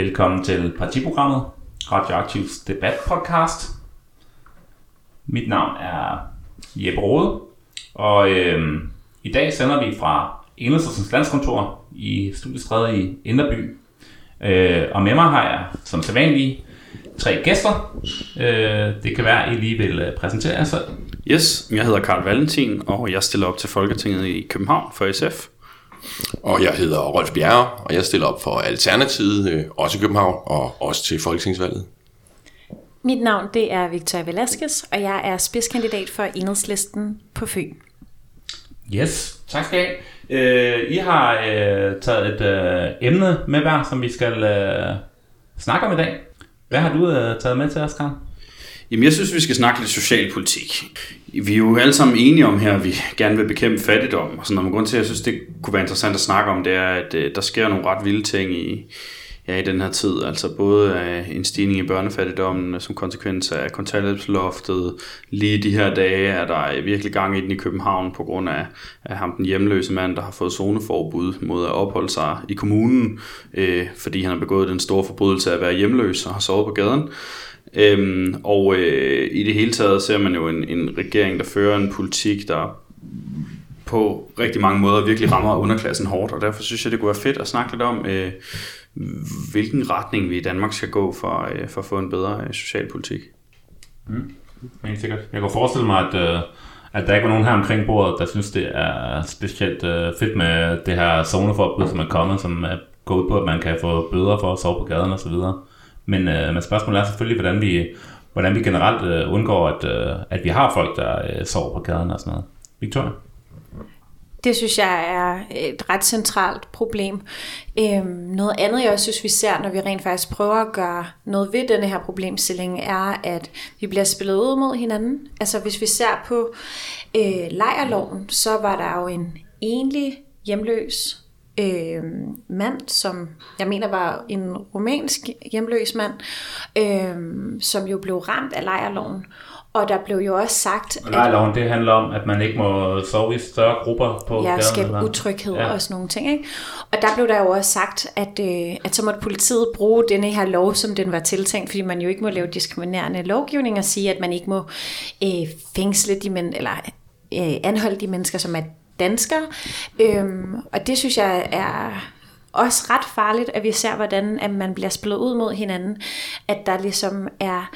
Velkommen til partiprogrammet, Radioaktivs debatpodcast. Mit navn er Jeppe Rode, og øh, i dag sender vi fra Enhedslistens landskontor i Studiestræde i Inderby. Øh, og med mig har jeg som sædvanlig, tre gæster. Øh, det kan være, at I lige vil øh, præsentere jer selv. Yes, jeg hedder Karl Valentin, og jeg stiller op til Folketinget i København for SF. Og jeg hedder Rolf Bjerre, og jeg stiller op for Alternativet, øh, også i København, og også til Folketingsvalget. Mit navn det er Victoria Velasquez, og jeg er spidskandidat for enhedslisten på Fyn. Yes, tak skal I have. Øh, I har øh, taget et øh, emne med hver, som vi skal øh, snakke om i dag. Hvad har du øh, taget med til os, Karl? Jamen, jeg synes, vi skal snakke lidt socialpolitik. Vi er jo alle sammen enige om her, at vi gerne vil bekæmpe fattigdom. Og sådan noget. Men grund til, at jeg synes, det kunne være interessant at snakke om, det er, at øh, der sker nogle ret vilde ting i, ja, i den her tid. Altså både øh, en stigning i børnefattigdommen øh, som konsekvens af kontanthjælpsloftet. Lige de her dage er der øh, virkelig gang i den i København på grund af, af ham den hjemløse mand, der har fået zoneforbud mod at opholde sig i kommunen, øh, fordi han har begået den store forbrydelse af at være hjemløs og har sovet på gaden. Øhm, og øh, i det hele taget ser man jo en, en regering, der fører en politik, der på rigtig mange måder virkelig rammer underklassen hårdt, og derfor synes jeg, det kunne være fedt at snakke lidt om, øh, hvilken retning vi i Danmark skal gå for, øh, for at få en bedre øh, socialpolitik. Mm. Helt sikkert. Jeg kan forestille mig, at, øh, at der ikke var nogen her omkring bordet, der synes, det er specielt øh, fedt med det her zoneforbud, som er kommet, som er gået ud på, at man kan få bøder for at sove på gaden osv. Men, øh, men spørgsmålet er selvfølgelig, hvordan vi, hvordan vi generelt øh, undgår, at, øh, at vi har folk, der øh, sover på gaden og sådan noget. Victoria? Det synes jeg er et ret centralt problem. Øhm, noget andet, jeg også synes, vi ser, når vi rent faktisk prøver at gøre noget ved denne her problemstilling, er, at vi bliver spillet ud mod hinanden. Altså hvis vi ser på øh, lejerloven, så var der jo en enlig hjemløs øh, mand, som jeg mener var en romansk hjemløs mand, øh, som jo blev ramt af lejerloven. Og der blev jo også sagt... Og lejeloven, det handler om, at man ikke må sove i større grupper på Ja, skabe utryghed ja. og sådan nogle ting. Ikke? Og der blev der jo også sagt, at, øh, at så måtte politiet bruge denne her lov, som den var tiltænkt, fordi man jo ikke må lave diskriminerende lovgivning og sige, at man ikke må øh, fængsle de men, eller øh, anholde de mennesker, som er danskere. Øhm, og det synes jeg er også ret farligt, at vi ser, hvordan at man bliver spillet ud mod hinanden. At der ligesom er,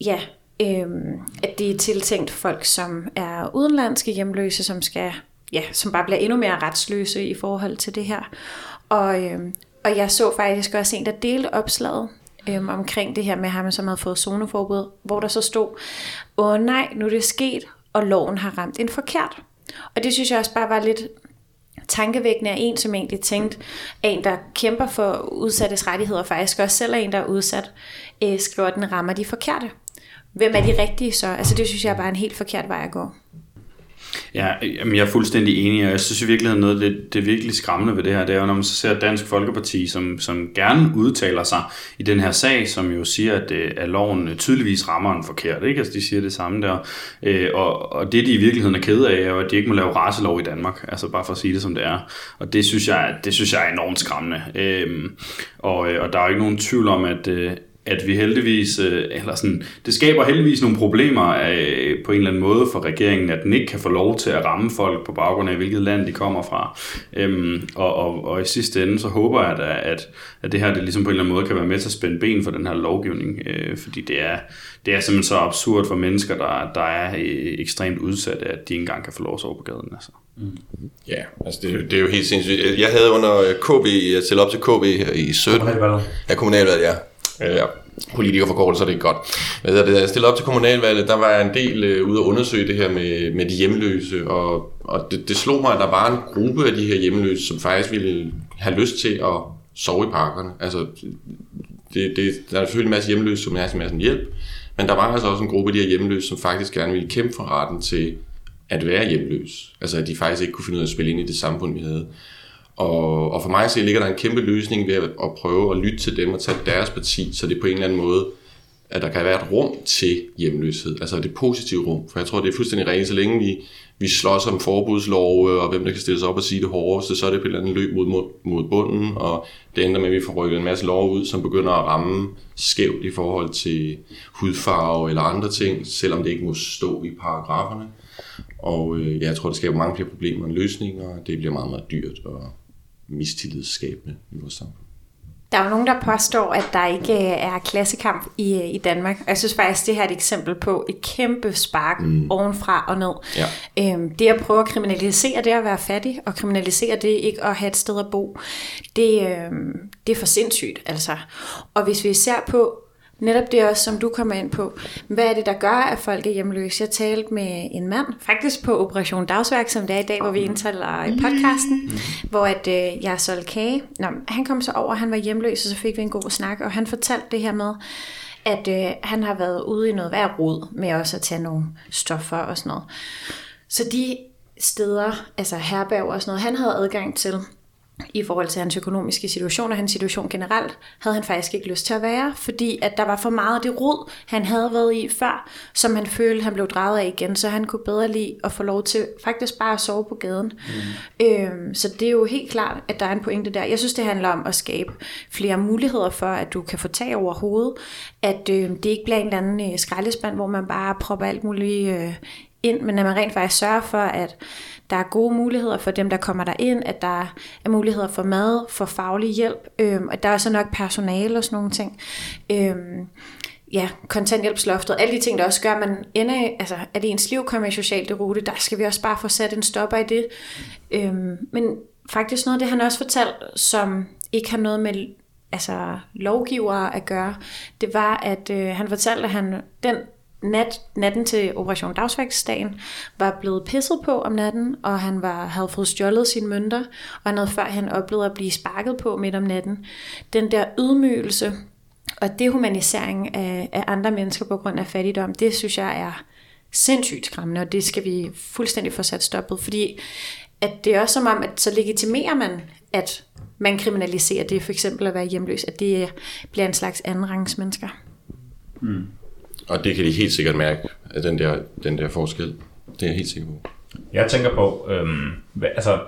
ja, øhm, at det er tiltænkt folk, som er udenlandske hjemløse, som skal, ja, som bare bliver endnu mere retsløse i forhold til det her. Og, øhm, og jeg så faktisk også en, der delte opslaget øhm, omkring det her med ham, som havde fået zoneforbud, hvor der så stod, åh nej, nu er det sket, og loven har ramt en forkert. Og det synes jeg også bare var lidt tankevækkende af en, som egentlig tænkte, at en, der kæmper for udsattes rettigheder, faktisk også selv er en, der er udsat, øh, skriver, at den rammer de forkerte. Hvem er de rigtige så? Altså det synes jeg bare er en helt forkert vej at gå. Ja, jamen jeg er fuldstændig enig, og jeg synes i virkeligheden noget, det, det er virkelig skræmmende ved det her, det er jo, når man så ser Dansk Folkeparti, som, som gerne udtaler sig i den her sag, som jo siger, at, øh, at loven øh, tydeligvis rammer en forkert, ikke? Altså de siger det samme der, øh, og, og det de i virkeligheden er ked af, er jo, at de ikke må lave raselov i Danmark, altså bare for at sige det som det er, og det synes jeg, det synes jeg er enormt skræmmende, øhm, øh, og, og der er jo ikke nogen tvivl om, at, øh, at vi heldigvis, øh, eller sådan, det skaber heldigvis nogle problemer øh, på en eller anden måde for regeringen, at den ikke kan få lov til at ramme folk på baggrund af, hvilket land de kommer fra. Øhm, og, og, og i sidste ende, så håber jeg da, at, at det her det ligesom på en eller anden måde kan være med til at spænde ben for den her lovgivning, øh, fordi det er, det er simpelthen så absurd for mennesker, der, der er ekstremt udsatte, at de ikke engang kan få lov at sove på gaden. Altså. Mm. Ja, altså det, det er jo helt sindssygt. Jeg havde under KB, jeg op til KB i 17. Kommunalvalget. Ja, kommunalvalget, ja Øh, ja, politikerforkortelser, så er det godt. Men da jeg stillede op til kommunalvalget, der var jeg en del øh, ude at undersøge det her med, med de hjemløse, og, og det, det slog mig, at der var en gruppe af de her hjemløse, som faktisk ville have lyst til at sove i parkerne. Altså, det, det, der er selvfølgelig en masse hjemløse, som er en masse hjælp, men der var altså også en gruppe af de her hjemløse, som faktisk gerne ville kæmpe for retten til at være hjemløs. Altså, at de faktisk ikke kunne finde ud af at spille ind i det samfund, vi havde. Og, og for mig så ligger der en kæmpe løsning ved at, at prøve at lytte til dem og tage deres parti, så det på en eller anden måde at der kan være et rum til hjemløshed, altså det positive rum. For jeg tror, det er fuldstændig rent, så længe vi, vi slås om forbudslove og hvem der kan stille sig op og sige det hårdeste, så er det på et eller andet løb mod, mod, mod bunden, og det ender med, at vi får rykket en masse lov ud, som begynder at ramme skævt i forhold til hudfarve eller andre ting, selvom det ikke må stå i paragraferne. Og øh, ja, jeg tror, det skaber mange flere problemer end løsninger, og det bliver meget, meget dyrt og mistillidsskabende i vores samfund. Der er jo nogen, der påstår, at der ikke øh, er klassekamp i, øh, i Danmark. Og jeg synes faktisk, det her er et eksempel på et kæmpe spark mm. ovenfra og ned. Ja. Øhm, det at prøve at kriminalisere det at være fattig, og kriminalisere det ikke at have et sted at bo, det, øhm, det er for sindssygt. Altså. Og hvis vi ser på Netop det også, som du kommer ind på. Hvad er det, der gør, at folk er hjemløse? Jeg talte med en mand, faktisk på Operation Dagsværk, som det er i dag, hvor vi indtaler i podcasten, mm. hvor at, øh, jeg solgte kage. Nå, han kom så over, han var hjemløs, og så fik vi en god snak, og han fortalte det her med, at øh, han har været ude i noget værd rod med også at tage nogle stoffer og sådan noget. Så de steder, altså herberg og sådan noget, han havde adgang til, i forhold til hans økonomiske situation og hans situation generelt, havde han faktisk ikke lyst til at være, fordi at der var for meget af det rod, han havde været i før, som han følte, han blev draget af igen, så han kunne bedre lide at få lov til faktisk bare at sove på gaden. Mm. Øhm, så det er jo helt klart, at der er en pointe der. Jeg synes, det handler om at skabe flere muligheder for, at du kan få tag over hovedet, at øh, det ikke bliver en eller anden øh, skraldespand, hvor man bare propper alt muligt øh, ind, men at man rent faktisk sørger for, at der er gode muligheder for dem, der kommer der ind, at der er muligheder for mad, for faglig hjælp, øh, og der er så nok personale og sådan nogle ting. Øh, ja, kontanthjælpsloftet, alle de ting, der også gør, at man ender, altså, at ens liv kommer i socialt rute, der skal vi også bare få sat en stopper i det. Øhm, men faktisk noget af det, han også fortalt, som ikke har noget med altså, lovgivere at gøre, det var, at øh, han fortalte, at han, den nat, natten til Operation Dagsværksdagen var blevet pisset på om natten, og han var, havde fået stjålet sine mønter, og han havde før han oplevet at blive sparket på midt om natten. Den der ydmygelse og dehumanisering af, af andre mennesker på grund af fattigdom, det synes jeg er sindssygt skræmmende, og det skal vi fuldstændig få sat stoppet, fordi at det er også som om, at så legitimerer man, at man kriminaliserer det, for eksempel at være hjemløs, at det bliver en slags andenrangsmennesker. Mm. Og det kan de helt sikkert mærke, den der, den der forskel. Det er jeg helt sikker på. Jeg tænker på, øhm, altså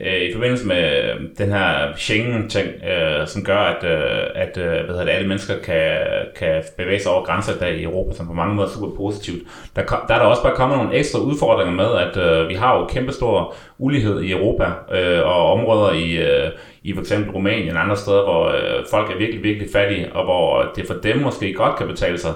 øh, i forbindelse med øhm, den her Schengen-ting, øh, som gør, at, øh, at øh, hvad hedder det, alle mennesker kan, kan bevæge sig over grænser der i Europa, som på mange måder er super positivt. Der, der er der også bare kommet nogle ekstra udfordringer med, at øh, vi har jo kæmpestor ulighed i Europa, øh, og områder i, øh, i for eksempel Rumænien og andre steder, hvor øh, folk er virkelig, virkelig fattige, og hvor det for dem måske godt kan betale sig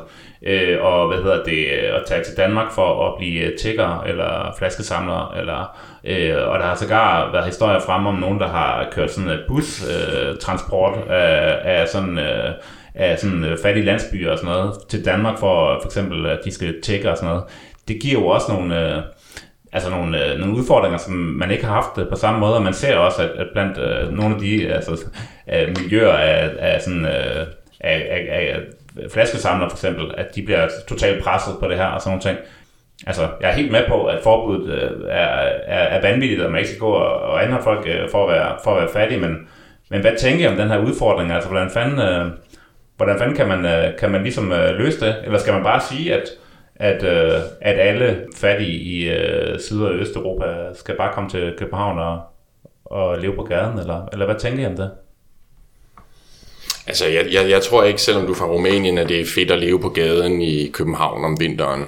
øh, og hvad hedder det, øh, at tage til Danmark for at blive øh, tigger eller flaskesamler, eller, øh, og der har sågar været historier frem om nogen, der har kørt sådan en bustransport øh, af, af sådan... Øh, af sådan øh, fattige landsbyer og sådan noget til Danmark for for eksempel at de skal tjekke og sådan noget. Det giver jo også nogle, øh, altså nogle, øh, nogle udfordringer, som man ikke har haft på samme måde, og man ser også, at, at blandt øh, nogle af de altså, øh, miljøer af, af sådan, øh, af, af, af Øh, flaskesamler for eksempel, at de bliver totalt presset på det her og sådan nogle ting. Altså, jeg er helt med på, at forbuddet øh, er, er, er vanvittigt, og man ikke skal gå og, og andre folk øh, for, at være, for at være fattige, men, men hvad tænker I om den her udfordring? Altså, hvordan fanden, øh, hvordan fanden kan, man, øh, kan man ligesom øh, løse det? Eller skal man bare sige, at, at, øh, at alle fattige i øh, Syd- og Østeuropa skal bare komme til København og, og leve på gaden? Eller, eller hvad tænker I om det? Altså, jeg, jeg, jeg tror ikke, selvom du er fra Rumænien, at det er fedt at leve på gaden i København om vinteren.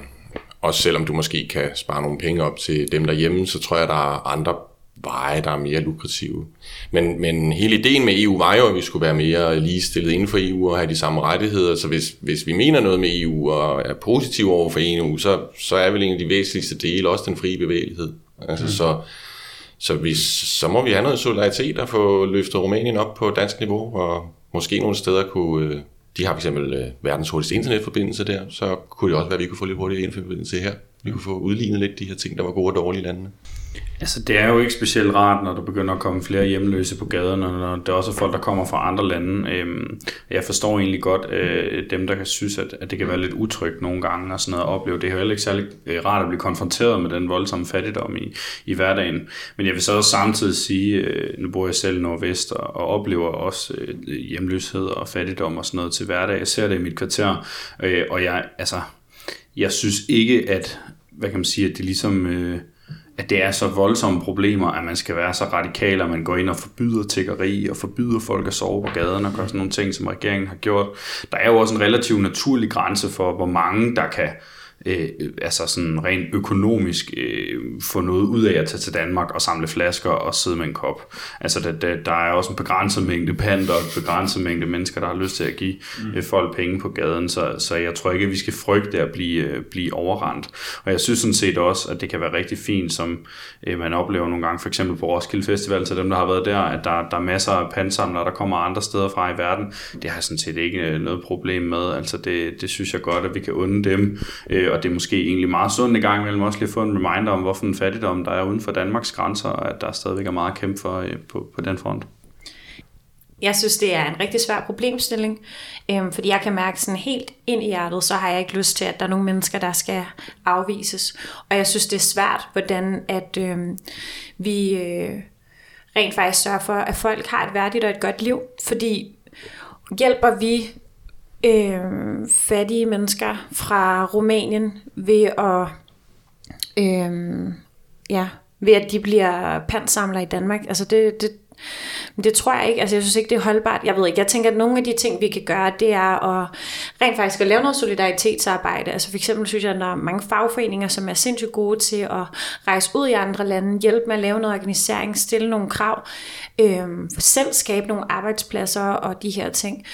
Og selvom du måske kan spare nogle penge op til dem derhjemme, så tror jeg, der er andre veje, der er mere lukrative. Men, men hele ideen med EU var jo, at vi skulle være mere ligestillet inden for EU og have de samme rettigheder. Så hvis, hvis vi mener noget med EU og er positive over for EU, så, så er vel en af de væsentligste dele også den frie bevægelighed. Altså, mm. så, så, hvis, så må vi have noget solidaritet og få løftet Rumænien op på dansk niveau og måske nogle steder kunne, øh, de har fx øh, verdens hurtigste internetforbindelse der, så kunne det også være, at vi kunne få lidt hurtigere internetforbindelse her. Vi kunne få udlignet lidt de her ting, der var gode og dårlige lande. Altså, det er jo ikke specielt rart, når der begynder at komme flere hjemløse på gaderne, og når der også er folk, der kommer fra andre lande. Øhm, jeg forstår egentlig godt øh, dem, der kan synes, at, at det kan være lidt utrygt nogle gange og sådan noget at opleve. Det er jo heller ikke særlig øh, rart at blive konfronteret med den voldsomme fattigdom i, i hverdagen. Men jeg vil så også samtidig sige, øh, nu bor jeg selv i Nordvest og, og oplever også øh, hjemløshed og fattigdom og sådan noget til hverdag. Jeg ser det i mit kvarter, øh, og jeg, altså, jeg synes ikke, at, hvad kan man sige, at det ligesom... Øh, at det er så voldsomme problemer, at man skal være så radikal, at man går ind og forbyder tiggeri og forbyder folk at sove på gaden og gør sådan nogle ting, som regeringen har gjort. Der er jo også en relativt naturlig grænse for, hvor mange der kan øh, altså sådan rent økonomisk øh, få noget ud af at tage til Danmark og samle flasker og sidde med en kop. Altså der, der, der er også en begrænset mængde panter og en begrænset mængde mennesker, der har lyst til at give mm. øh, folk penge på gaden, så, så jeg tror ikke, at vi skal frygte at blive, øh, blive overrendt. Og jeg synes sådan set også, at det kan være rigtig fint, som øh, man oplever nogle gange, for eksempel på Roskilde Festival, til dem, der har været der, at der, der er masser af pansamlere, der kommer andre steder fra i verden. Det har jeg sådan set ikke øh, noget problem med. Altså det, det synes jeg godt, at vi kan unde dem. Øh, og det er måske egentlig meget sundt i gang imellem også lige få en reminder om, hvorfor en fattigdom der er uden for Danmarks grænser, og at der stadigvæk er meget at kæmpe for øh, på, på den front. Jeg synes, det er en rigtig svær problemstilling, øhm, fordi jeg kan mærke sådan helt ind i hjertet, så har jeg ikke lyst til, at der er nogle mennesker, der skal afvises. Og jeg synes, det er svært, hvordan at øhm, vi øh, rent faktisk sørger for, at folk har et værdigt og et godt liv, fordi hjælper vi øh, fattige mennesker fra Rumænien ved at øh, ja, ved at de bliver pantsamler i Danmark. Altså det, det, det tror jeg ikke. Altså jeg synes ikke, det er holdbart. Jeg ved ikke, jeg tænker, at nogle af de ting, vi kan gøre, det er at rent faktisk at lave noget solidaritetsarbejde. Altså for eksempel synes jeg, at der er mange fagforeninger, som er sindssygt gode til at rejse ud i andre lande, hjælpe med at lave noget organisering, stille nogle krav, øh, selv skabe nogle arbejdspladser og de her ting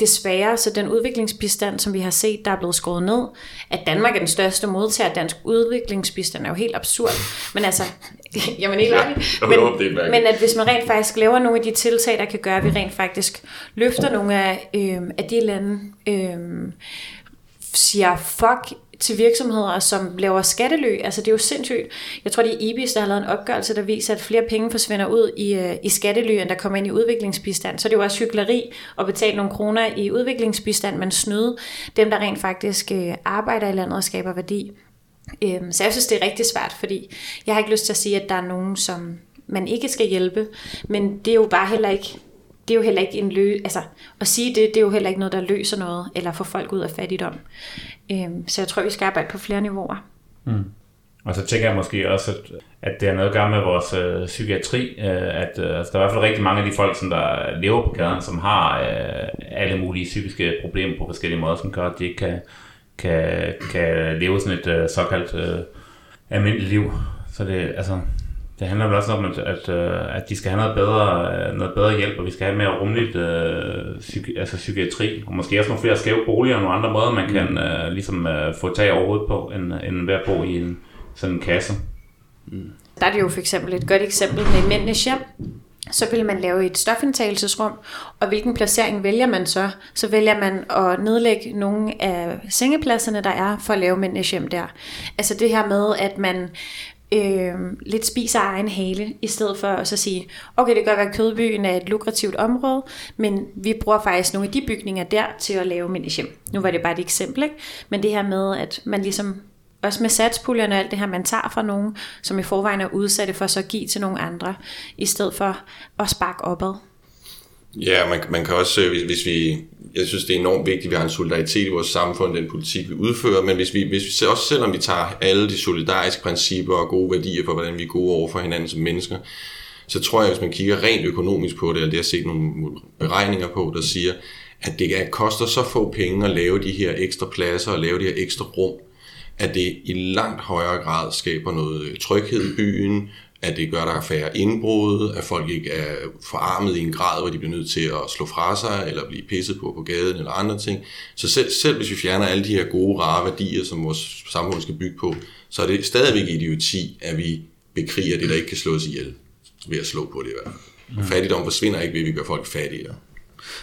desværre, så den udviklingsbistand, som vi har set, der er blevet skåret ned, at Danmark er den største modtager af dansk udviklingsbistand, er jo helt absurd. Men altså, jamen helt ærligt. Men, men at hvis man rent faktisk laver nogle af de tiltag, der kan gøre, at vi rent faktisk løfter nogle af, øh, af de lande, øh, siger fuck til virksomheder, som laver skattely. Altså det er jo sindssygt. Jeg tror, det er IBIS, der har lavet en opgørelse, der viser, at flere penge forsvinder ud i, øh, i skattelø, end der kommer ind i udviklingsbistand. Så det er jo også hyggeleri at betale nogle kroner i udviklingsbistand, men snyde dem, der rent faktisk øh, arbejder i landet og skaber værdi. Øhm, så jeg synes, det er rigtig svært, fordi jeg har ikke lyst til at sige, at der er nogen, som man ikke skal hjælpe, men det er jo bare heller ikke det er jo heller ikke en lø... Altså, at sige det, det er jo heller ikke noget, der løser noget, eller får folk ud af fattigdom. Øhm, så jeg tror, vi skal arbejde på flere niveauer. Mm. Og så tænker jeg måske også, at, at det er noget at gøre med vores øh, psykiatri, øh, at øh, altså, der er i hvert fald rigtig mange af de folk, som der lever på gaden, som har øh, alle mulige psykiske problemer på forskellige måder, som gør, at de ikke kan, kan, kan leve sådan et øh, såkaldt øh, almindeligt liv. Så det, altså, det handler vel også om, at, at, øh, at de skal have noget bedre, øh, noget bedre hjælp, og vi skal have mere rummeligt øh, psyki, altså psykiatri, og måske også nogle flere skæve boliger og nogle andre måder, man kan øh, ligesom øh, få tag over hovedet på, end, end ved at bo i en sådan en kasse. Mm. Der er det jo for eksempel et godt eksempel med mændenes hjem. Så vil man lave et stofindtagelsesrum, og hvilken placering vælger man så? Så vælger man at nedlægge nogle af sengepladserne, der er, for at lave mændenes hjem der. Altså det her med, at man øh, lidt spiser egen hale, i stedet for at så sige, okay, det kan være, at Kødbyen er et lukrativt område, men vi bruger faktisk nogle af de bygninger der til at lave hjem. Nu var det bare et eksempel, ikke? men det her med, at man ligesom også med satspuljerne og alt det her, man tager fra nogen, som i forvejen er udsatte for så at give til nogle andre, i stedet for at sparke opad. Ja, man, man kan også, øh, hvis, hvis vi, jeg synes det er enormt vigtigt, at vi har en solidaritet i vores samfund, den politik vi udfører, men hvis vi, hvis vi også selvom vi tager alle de solidariske principper og gode værdier for, hvordan vi er gode over for hinanden som mennesker, så tror jeg, hvis man kigger rent økonomisk på det, og det har set nogle beregninger på, der siger, at det koster så få penge at lave de her ekstra pladser og lave de her ekstra rum, at det i langt højere grad skaber noget tryghed i byen, at det gør, at der er færre indbrud, at folk ikke er forarmet i en grad, hvor de bliver nødt til at slå fra sig, eller blive pisset på på gaden, eller andre ting. Så selv, selv hvis vi fjerner alle de her gode, rare værdier, som vores samfund skal bygge på, så er det stadigvæk idioti, at vi bekriger det, der ikke kan slås ihjel, ved at slå på det i hvert fald. Mm. Fattigdom forsvinder ikke ved, at vi gør folk fattigere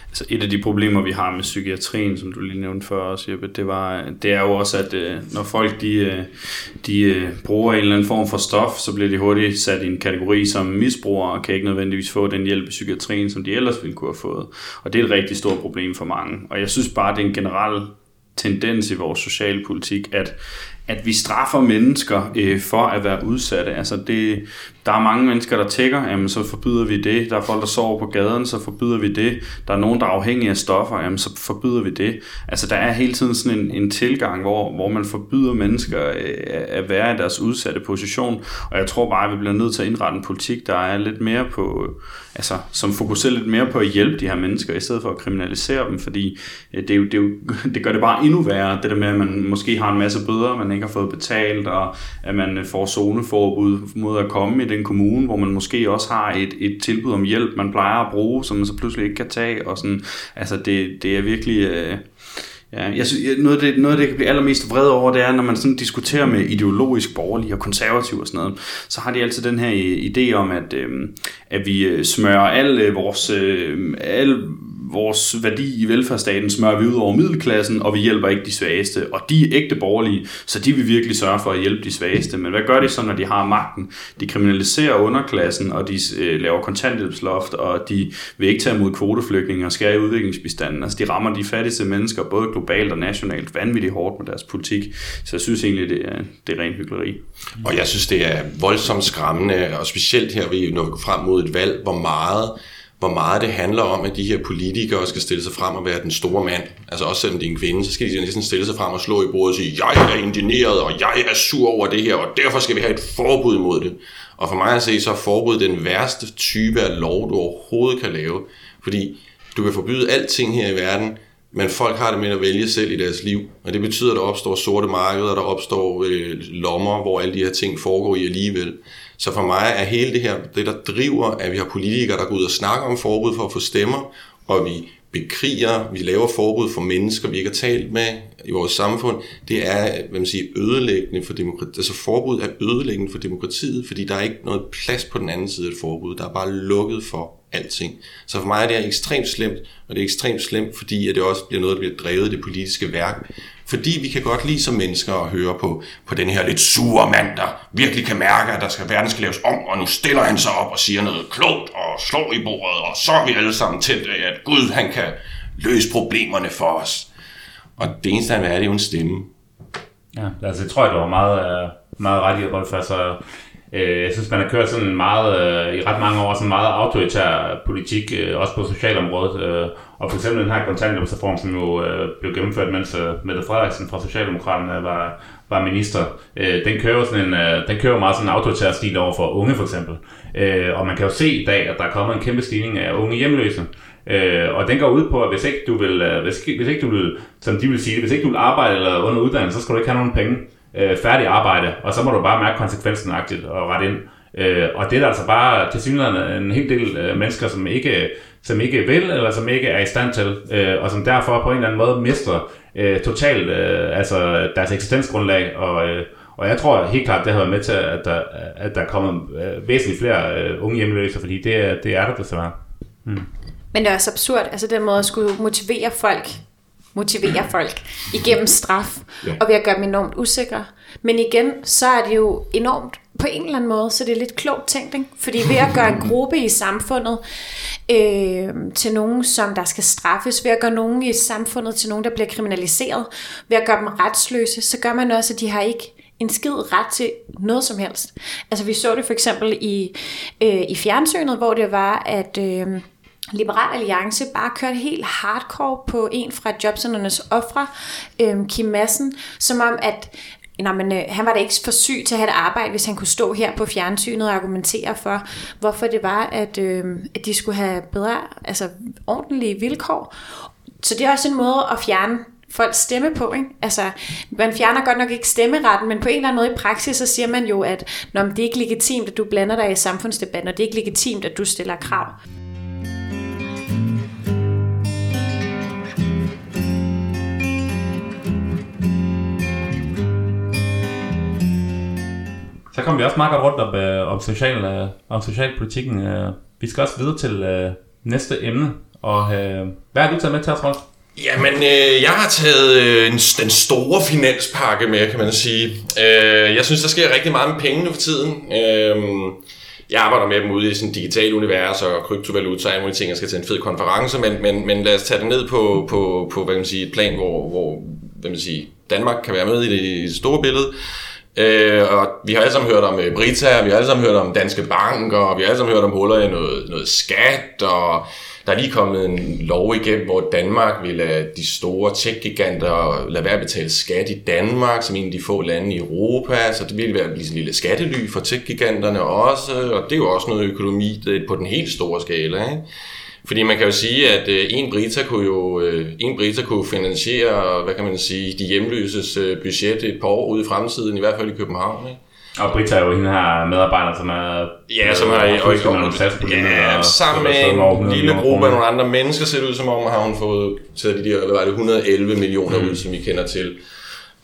altså et af de problemer, vi har med psykiatrien, som du lige nævnte før også, Jeppe, det, var, det er jo også, at øh, når folk de, øh, de øh, bruger en eller anden form for stof, så bliver de hurtigt sat i en kategori som misbrugere, og kan ikke nødvendigvis få den hjælp i psykiatrien, som de ellers ville kunne have fået. Og det er et rigtig stort problem for mange. Og jeg synes bare, det er en generel tendens i vores socialpolitik, at, at vi straffer mennesker øh, for at være udsatte. Altså det, der er mange mennesker, der tækker, jamen så forbyder vi det. Der er folk, der sover på gaden, så forbyder vi det. Der er nogen, der er afhængige af stoffer, jamen så forbyder vi det. Altså der er hele tiden sådan en, en tilgang, hvor, hvor man forbyder mennesker øh, at være i deres udsatte position. Og jeg tror bare, at vi bliver nødt til at indrette en politik, der er lidt mere på, altså som fokuserer lidt mere på at hjælpe de her mennesker, i stedet for at kriminalisere dem, fordi øh, det, er jo, det, er jo, det gør det bare endnu værre, det der med, at man måske har en masse bøder, man ikke har fået betalt, og at man øh, får zoneforbud mod at komme i den kommune, hvor man måske også har et, et tilbud om hjælp, man plejer at bruge, som man så pludselig ikke kan tage, og sådan, altså det, det er virkelig... Øh, Ja, jeg synes, noget, af det, noget af det, jeg kan blive allermest vred over, det er, når man sådan diskuterer med ideologisk borgerlige og konservative og sådan noget, så har de altid den her idé om, at, øh, at vi øh, smører alle øh, vores, øh, alle vores værdi i velfærdsstaten smører vi ud over middelklassen, og vi hjælper ikke de svageste. Og de er ægte borgerlige, så de vil virkelig sørge for at hjælpe de svageste. Men hvad gør de så, når de har magten? De kriminaliserer underklassen, og de øh, laver kontanthjælpsloft, og de vil ikke tage imod kvoteflygtninge og skære i udviklingsbistanden. Altså de rammer de fattigste mennesker, både globalt og nationalt, vanvittigt hårdt med deres politik. Så jeg synes egentlig, det er, det er ren hyggeleri. Og jeg synes, det er voldsomt skræmmende, og specielt her, når vi går frem mod et valg, hvor meget hvor meget det handler om, at de her politikere skal stille sig frem og være den store mand. Altså også selvom det er en kvinde, så skal de næsten stille sig frem og slå i bordet og sige, jeg er indigneret, og jeg er sur over det her, og derfor skal vi have et forbud mod det. Og for mig at se, så er forbud den værste type af lov, du overhovedet kan lave. Fordi du kan forbyde alting her i verden, men folk har det med at vælge selv i deres liv. Og det betyder, at der opstår sorte markeder, der opstår øh, lommer, hvor alle de her ting foregår i alligevel. Så for mig er hele det her, det der driver, at vi har politikere, der går ud og snakker om forbud for at få stemmer, og vi bekriger, vi laver forbud for mennesker, vi ikke har talt med i vores samfund, det er hvad man siger, ødelæggende for demokratiet. Altså forbud er ødelæggende for demokratiet, fordi der er ikke noget plads på den anden side af et forbud. Der er bare lukket for alting. Så for mig er det ekstremt slemt, og det er ekstremt slemt, fordi at det også bliver noget, der bliver drevet i det politiske værk. Fordi vi kan godt lide som mennesker at høre på, på den her lidt sure mand, der virkelig kan mærke, at der skal, verden skal laves om, og nu stiller han sig op og siger noget klogt og slår i bordet, og så er vi alle sammen til, at Gud han kan løse problemerne for os. Og det eneste, han vil have, det er jo en stemme. Ja, altså jeg tror, det var meget, øh, meget ret i, Rolf. Altså, Øh, jeg synes, man har kørt sådan meget, øh, i ret mange år, sådan meget autoritær politik, øh, også på socialområdet. Øh, og for eksempel den her kontanthjælpsreform, som jo øh, blev gennemført, mens øh, Mette Frederiksen fra Socialdemokraterne var, var minister, øh, den kører sådan en, øh, den kører meget sådan en autoritær stil over for unge for eksempel. Øh, og man kan jo se i dag, at der er kommet en kæmpe stigning af unge hjemløse. Øh, og den går ud på, at hvis ikke du vil, øh, hvis, hvis ikke du vil, som de vil sige det, hvis ikke du vil arbejde eller under uddannelse, så skal du ikke have nogen penge øh, færdig arbejde, og så må du bare mærke konsekvensenagtigt og rette ind. Øh, og det er der altså bare til synligheden en hel del øh, mennesker, som ikke, som ikke vil, eller som ikke er i stand til, øh, og som derfor på en eller anden måde mister øh, totalt øh, altså deres eksistensgrundlag, og, øh, og jeg tror helt klart, det har været med til, at der, at der er kommet øh, væsentligt flere øh, unge hjemløse, fordi det, det er der desværre. Mm. Men det er også absurd, altså den måde at skulle motivere folk motivere folk igennem straf, ja. og ved at gøre dem enormt usikre. Men igen, så er det jo enormt på en eller anden måde, så det er lidt klogt tænkt, ikke? Fordi ved at gøre en gruppe i samfundet øh, til nogen, som der skal straffes, ved at gøre nogen i samfundet til nogen, der bliver kriminaliseret, ved at gøre dem retsløse, så gør man også, at de har ikke en skid ret til noget som helst. Altså vi så det for eksempel i, øh, i fjernsynet, hvor det var, at... Øh, Liberal Alliance bare kørt helt hardcore på en fra jobcenternes ofre, øhm, Kim Madsen, som om at Nå, men, øh, han var da ikke for syg til at have et arbejde, hvis han kunne stå her på fjernsynet og argumentere for, hvorfor det var, at, øh, at de skulle have bedre, altså ordentlige vilkår. Så det er også en måde at fjerne folks stemme på. Ikke? Altså, man fjerner godt nok ikke stemmeretten, men på en eller anden måde i praksis, så siger man jo, at Nå, det er ikke legitimt, at du blander dig i samfundsdebatten, og det er ikke legitimt, at du stiller krav. Så kom vi også meget godt rundt om, øh, om, social, øh, om socialpolitikken. Øh. Vi skal også videre til øh, næste emne, Og øh, hvad har du taget med til os, Rolf? Jamen, øh, jeg har taget øh, en, den store finanspakke med, kan man sige. Øh, jeg synes, der sker rigtig meget med pengene for tiden. Øh, jeg arbejder med dem ude i sådan et digitalt univers og kryptovaluta og alle ting. Jeg skal til en fed konference, men, men, men lad os tage det ned på, på, på hvad kan man sige, et plan, hvor, hvor hvad man sige, Danmark kan være med i det store billede. Øh, og vi har alle sammen hørt om øh, Brita, vi har alle sammen hørt om Danske Bank, og vi har alle sammen hørt om huller i noget, noget skat, og der er lige kommet en lov igennem, hvor Danmark vil lade de store tech-giganter lade være at betale skat i Danmark, som en af de få lande i Europa, så det vil være blive sådan en lille skattely for tech-giganterne også, og det er jo også noget økonomi på den helt store skala. Ikke? Fordi man kan jo sige, at øh, en Brita kunne jo øh, en Brita kunne finansiere, hvad kan man sige, de hjemløses øh, budget et par år ude i fremtiden, i hvert fald i København. Ikke? Og Brita er jo hende her medarbejder, som er... Ja, som har... Og, og, ja, sammen med en lille gruppe af nogle andre mennesker, ser det ud som om, har hun fået taget de der, hvad var det, 111 millioner mm. ud, som vi kender til.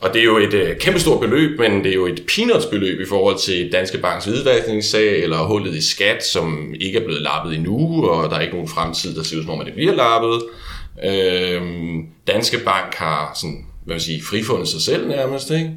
Og det er jo et øh, kæmpestort beløb, men det er jo et peanuts-beløb i forhold til Danske Banks hvidvaskningssag, eller hullet i skat, som ikke er blevet lappet endnu, og der er ikke nogen fremtid, der ser ud som om, at det bliver lappet. Øhm, Danske Bank har sådan, hvad vil sige, frifundet sig selv nærmest, ikke?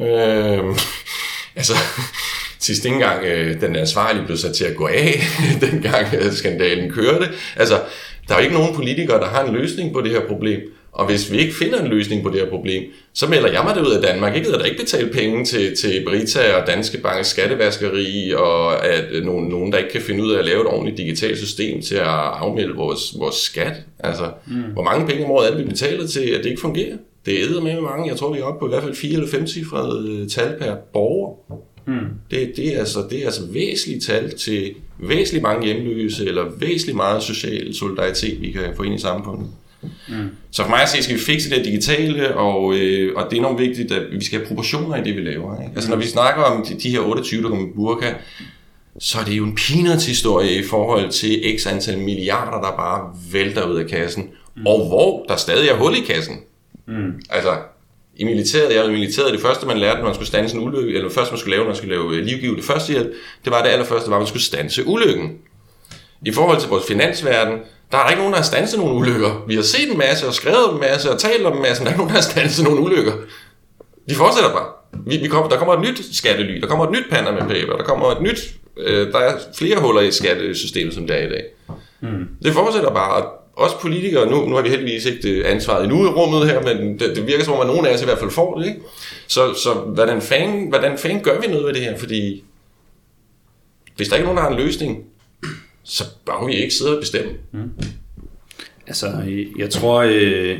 Øhm, altså, sidst ikke engang øh, den ansvarlige blev sat til at gå af, dengang øh, skandalen kørte. Altså, der er jo ikke nogen politikere, der har en løsning på det her problem. Og hvis vi ikke finder en løsning på det her problem, så melder jeg mig det ud af Danmark. Jeg gider da ikke betale penge til, til Brita og Danske Bank skattevaskeri, og at nogen, nogen, der ikke kan finde ud af at lave et ordentligt digitalt system til at afmelde vores, vores skat. Altså, mm. hvor mange penge om året er det, vi betaler til, at det ikke fungerer? Det er med mange. Jeg tror, vi er oppe på i hvert fald 4 eller 5 cifrede øh, tal per borger. Mm. Det, det, er altså, det er altså væsentligt tal til væsentligt mange hjemløse, eller væsentligt meget social solidaritet, vi kan få ind i samfundet. Mm. Så for mig at se, skal vi fikse det digitale, og, øh, og det er enormt vigtigt, at vi skal have proportioner i det, vi laver. Ikke? Altså når vi snakker om de, de her 28, der kommer med burka, så er det jo en peanuts historie i forhold til x antal milliarder, der bare vælter ud af kassen, mm. og hvor der stadig er hul i kassen. Mm. Altså, i militæret, jeg var i militæret, det første man lærte, når man skulle stanse en ulykke, eller første man skulle lave, når man skulle lave øh, livgivende førstehjælp, det var det allerførste, var, at man skulle stanse ulykken. I forhold til vores finansverden, der er der ikke nogen, der har stanset nogle ulykker. Vi har set en masse og skrevet en masse og talt om en masse, men der er ikke nogen, der har stanset nogle ulykker. De fortsætter bare. Vi, vi kommer, der kommer et nyt skattely, der kommer et nyt Panama Paper, der kommer et nyt... Øh, der er flere huller i skattesystemet, som det er i dag. Mm. Det fortsætter bare, og også politikere, nu, nu har vi heldigvis ikke det ansvaret endnu i rummet her, men det, det virker som om, at nogen af os i hvert fald får det. Ikke? Så, så hvordan, fanden, hvordan fanden gør vi noget ved det her? Fordi hvis der ikke er nogen, der har en løsning, så bør vi ikke sidde og bestemme. Mm. Altså, jeg tror, øh,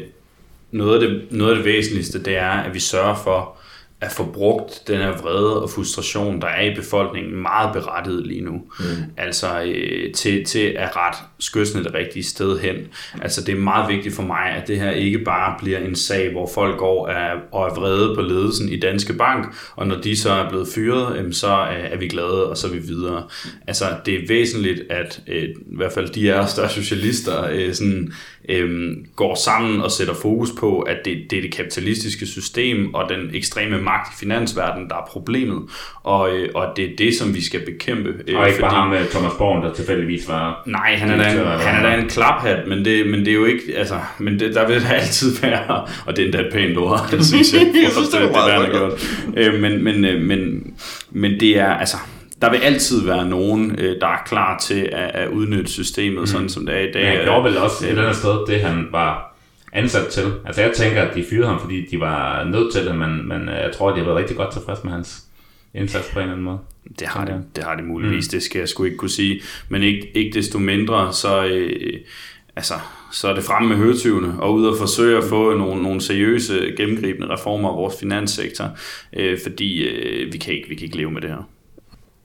noget af, det, noget af det væsentligste, det er, at vi sørger for, at få brugt den her vrede og frustration, der er i befolkningen, meget berettiget lige nu. Mm. Altså øh, til, til at ret skydsene det rigtige sted hen. Altså det er meget vigtigt for mig, at det her ikke bare bliver en sag, hvor folk går af, og er vrede på ledelsen i Danske Bank, og når de så er blevet fyret, øh, så er, er vi glade, og så er vi videre. Altså det er væsentligt, at øh, i hvert fald de af os, der er socialister, øh, sådan, øh, går sammen og sætter fokus på, at det, det er det kapitalistiske system og den ekstreme magt i finansverdenen, der er problemet, og, øh, og det er det, som vi skal bekæmpe. Øh, og ikke bare ham med Thomas Born, der tilfældigvis var... Nej, han er, da en, han er da en klaphat, men det, men det er jo ikke... Altså, men det, der vil der altid være... Og det er endda et pænt ord, det synes jeg. jeg synes, det, det, det, det, Øh, men, men, øh, men, men det er... Altså, der vil altid være nogen, øh, der er klar til at, at udnytte systemet, mm. sådan som det er i dag. Men han gjorde vel også et eller andet sted det, han var ansat til. Altså jeg tænker, at de fyrede ham, fordi de var nødt til det, men, men øh, jeg tror, de har været rigtig godt tilfreds med hans indsats på en eller anden måde. Det har de, det har de muligvis, mm. det skal jeg sgu ikke kunne sige. Men ikke, ikke desto mindre, så, øh, altså, så er det fremme med høretyvene og ud og forsøge at få nogle, nogle seriøse, gennemgribende reformer af vores finanssektor, øh, fordi øh, vi, kan ikke, vi kan ikke leve med det her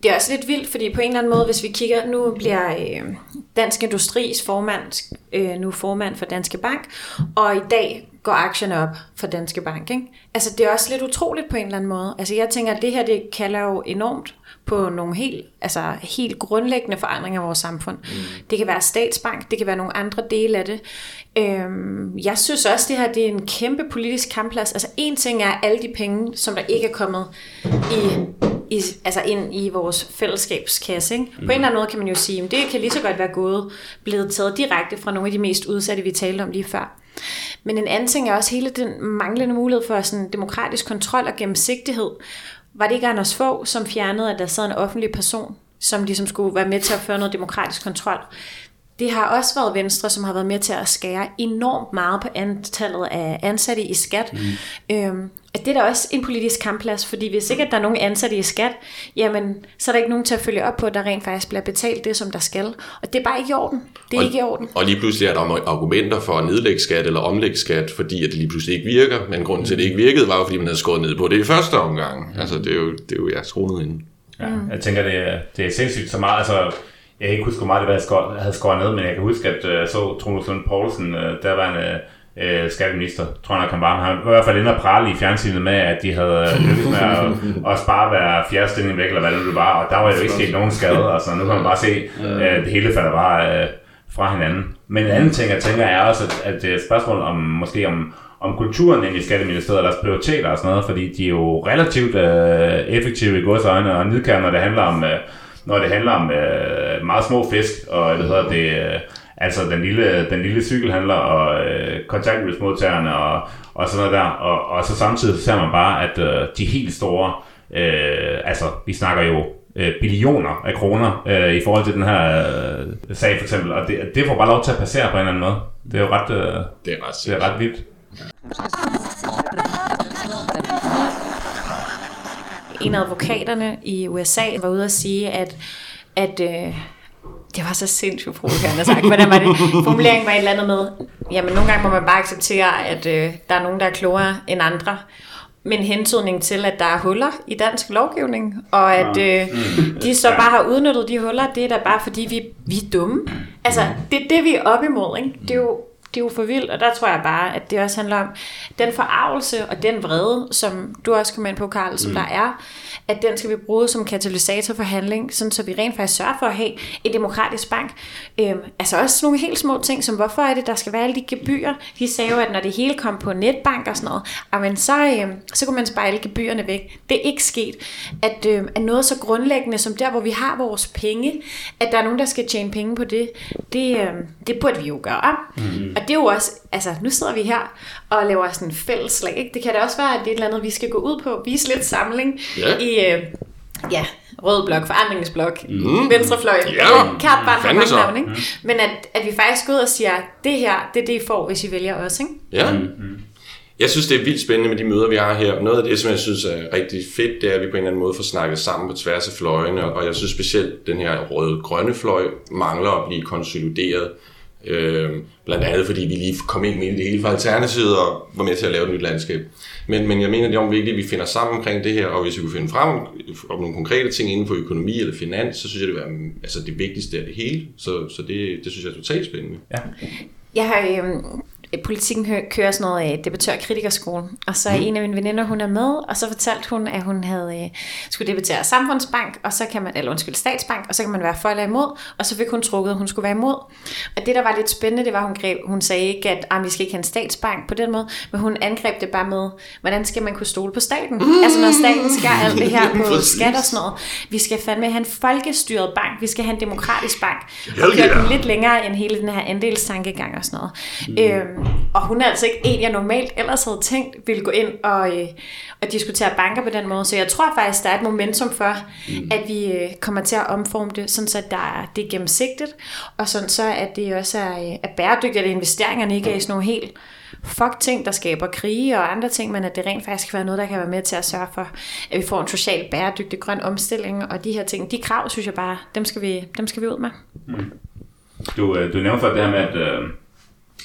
det er også lidt vildt, fordi på en eller anden måde, hvis vi kigger, nu bliver øh, Dansk Industris formand øh, nu formand for Danske Bank, og i dag går aktierne op for Danske Bank. Ikke? Altså det er også lidt utroligt på en eller anden måde. Altså jeg tænker, at det her det kalder jo enormt på nogle helt, altså helt grundlæggende forandringer af vores samfund. Mm. Det kan være statsbank, det kan være nogle andre dele af det. Øhm, jeg synes også, det her det er en kæmpe politisk kampplads. Altså en ting er alle de penge, som der ikke er kommet i i, altså ind i vores fællesskabskasse. Ikke? På mm. en eller anden måde kan man jo sige, at det kan lige så godt være gået, blevet taget direkte fra nogle af de mest udsatte, vi talte om lige før. Men en anden ting er også hele den manglende mulighed for sådan demokratisk kontrol og gennemsigtighed. Var det ikke Anders Fogh, som fjernede, at der sad en offentlig person, som ligesom skulle være med til at føre noget demokratisk kontrol? Det har også været Venstre, som har været med til at skære enormt meget på antallet af ansatte i skat. Mm. Øhm, at det er da også en politisk kampplads, fordi hvis ikke at der er nogen ansatte i skat, jamen, så er der ikke nogen til at følge op på, at der rent faktisk bliver betalt det, som der skal. Og det er bare ikke i orden. Det er og, ikke i orden. Og lige pludselig er der argumenter for at nedlægge skat eller omlægge skat, fordi at det lige pludselig ikke virker. Men grunden til, at det ikke virkede, var jo, fordi man havde skåret ned på det i første omgang. Altså, det er jo, det er jo ja, skruet ind. Ja, mm. jeg tænker, det er, det er sindssygt så meget. Altså, jeg kan ikke huske, hvor meget det var, jeg havde skåret ned, men jeg kan huske, at jeg øh, så Troels Lund Poulsen, der var en øh, skatteminister, tror jeg, kan bare. Han var i hvert fald inde og prale i fjernsynet med, at de havde lykkes med at, at spare hver fjerde stilling væk, eller hvad det var, og der var jo ikke sket nogen skade, altså nu kan man bare se, at det hele falder bare øh, fra hinanden. Men en anden ting, jeg tænker, er også, at, at det er et spørgsmål om, måske om, om kulturen ind i Skatteministeriet og deres prioriteter og sådan noget, fordi de er jo relativt øh, effektive i gods øjne og nidkære, når det handler om, øh, når det handler om øh, meget små fisk, og det hedder det, øh, altså den lille, den lille cykelhandler og øh, kontanthjælpsmodtagerne og, og sådan noget der. Og, og så samtidig ser man bare, at øh, de helt store, øh, altså vi snakker jo øh, billioner af kroner øh, i forhold til den her øh, sag for eksempel, og det, det får bare lov til at passere på en eller anden måde. Det er jo ret, øh, det er ret, det er ret vildt. En af advokaterne i USA var ude at sige, at, at øh, det var så sindssygt provokerende sagt. Hvordan var det? Formuleringen var et eller andet med, jamen nogle gange må man bare acceptere, at øh, der er nogen, der er klogere end andre. Men hentydning til, at der er huller i dansk lovgivning, og at øh, de så bare har udnyttet de huller, det er da bare fordi, vi, vi er dumme. Altså, det er det, vi er op imod. Ikke? Det er jo det er jo for vildt, og der tror jeg bare, at det også handler om den forarvelse og den vrede, som du også kom ind på, Karl, som mm. der er, at den skal vi bruge som katalysator for handling, sådan så vi rent faktisk sørger for at have et demokratisk bank. Øhm, altså også nogle helt små ting, som hvorfor er det, der skal være alle de gebyrer. De sagde jo, at når det hele kom på netbank og sådan noget, men så, øhm, så kunne man spare alle gebyrerne væk. Det er ikke sket. At, øhm, at noget så grundlæggende som der, hvor vi har vores penge, at der er nogen, der skal tjene penge på det, det, øhm, det burde vi jo gøre om. Mm. Og det er jo også, altså nu sidder vi her og laver sådan en fælles slag. Ikke? Det kan da også være, at det er et eller andet, vi skal gå ud på, vise lidt samling ja. i, øh, ja, rød blok, forandringsblok, mm. venstrefløj, ja. kært barn har mange navn, ikke? Mm. Men at, at vi faktisk går ud og siger, det her, det er det, I får, hvis I vælger os, ikke? Ja. Mm. Jeg synes, det er vildt spændende med de møder, vi har her. Noget af det, som jeg synes er rigtig fedt, det er, at vi på en eller anden måde får snakket sammen på tværs af fløjene, og jeg synes specielt, den her røde-grønne fløj mangler at blive konsolideret. Øh, blandt andet fordi vi lige kom ind med det hele fra Alternativet og var med til at lave et nyt landskab. Men, men jeg mener, det er vigtigt, at vi finder sammen omkring det her, og hvis vi kunne finde frem om nogle konkrete ting inden for økonomi eller finans, så synes jeg, det er altså det vigtigste af det hele. Så, så det, det synes jeg er totalt spændende. Ja. Jeg har, øh, politikken kører sådan noget af debattør kritikerskolen, og så er mm. en af mine veninder, hun er med, og så fortalte hun, at hun havde øh, skulle debattere samfundsbank, og så kan man, eller undskyld, statsbank, og så kan man være for eller imod, og så fik hun trukket, at hun skulle være imod. Og det, der var lidt spændende, det var, hun greb, hun sagde ikke, at ah, vi skal ikke have en statsbank på den måde, men hun angreb det bare med, hvordan skal man kunne stole på staten? Mm. Altså når staten skal alt det her på skat og sådan noget. Vi skal fandme have en folkestyret bank, vi skal have en demokratisk bank. Og køre den lidt længere end hele den her andelstankegang og sådan noget. Mm. Øhm, og hun er altså ikke en, jeg normalt ellers havde tænkt ville gå ind og, øh, og diskutere banker på den måde. Så jeg tror faktisk, der er et momentum for, mm. at vi øh, kommer til at omforme det, sådan så der er, det er gennemsigtigt, og sådan så, at det også er, øh, er bæredygtigt, at investeringerne ikke er i sådan nogle helt fuck ting, der skaber krige og andre ting, men at det rent faktisk kan være noget, der kan være med til at sørge for, at vi får en socialt bæredygtig grøn omstilling, og de her ting, de krav, synes jeg bare, dem skal vi, dem skal vi ud med. Mm. Du, øh, du nævnte for det her med, at øh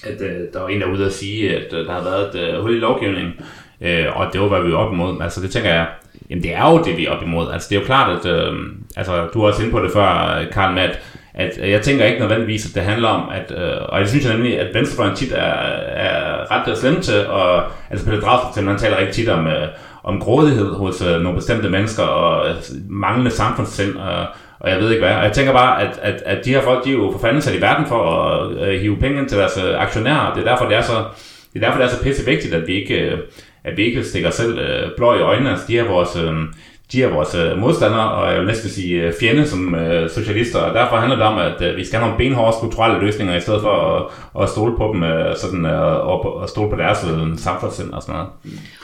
at øh, der var en, der var ude at sige, at øh, der har været et øh, hul i lovgivningen, øh, og det var, hvad vi var op imod. Altså det tænker jeg, jamen det er jo det, vi er op imod. Altså det er jo klart, at øh, altså, du har også inde på det før, Karl, med at, at jeg tænker ikke nødvendigvis, at det handler om, at, øh, og jeg synes jeg nemlig, at venstrefløjen tit er, er ret slem til, og altså Pelle Dragsted, han taler rigtig tit om, øh, om grådighed hos øh, nogle bestemte mennesker, og øh, manglende samfundssind, og, og jeg ved ikke hvad. Og jeg tænker bare, at, at, at de her folk, de er jo for fanden sat i verden for at øh, hive penge ind til deres øh, aktionærer. Det er derfor, det er så, det er derfor, det er så pisse vigtigt, at vi ikke, øh, at vi ikke stikker selv øh, blå i øjnene. Altså, de her vores, øh, de er vores øh, modstandere, og jeg vil næsten sige øh, fjende som øh, socialister, og derfor handler det om, at øh, vi skal have nogle benhårde strukturelle løsninger, i stedet for at, at stole på dem, øh, sådan, øh, og, og stole på deres øh, samfundssind og sådan noget.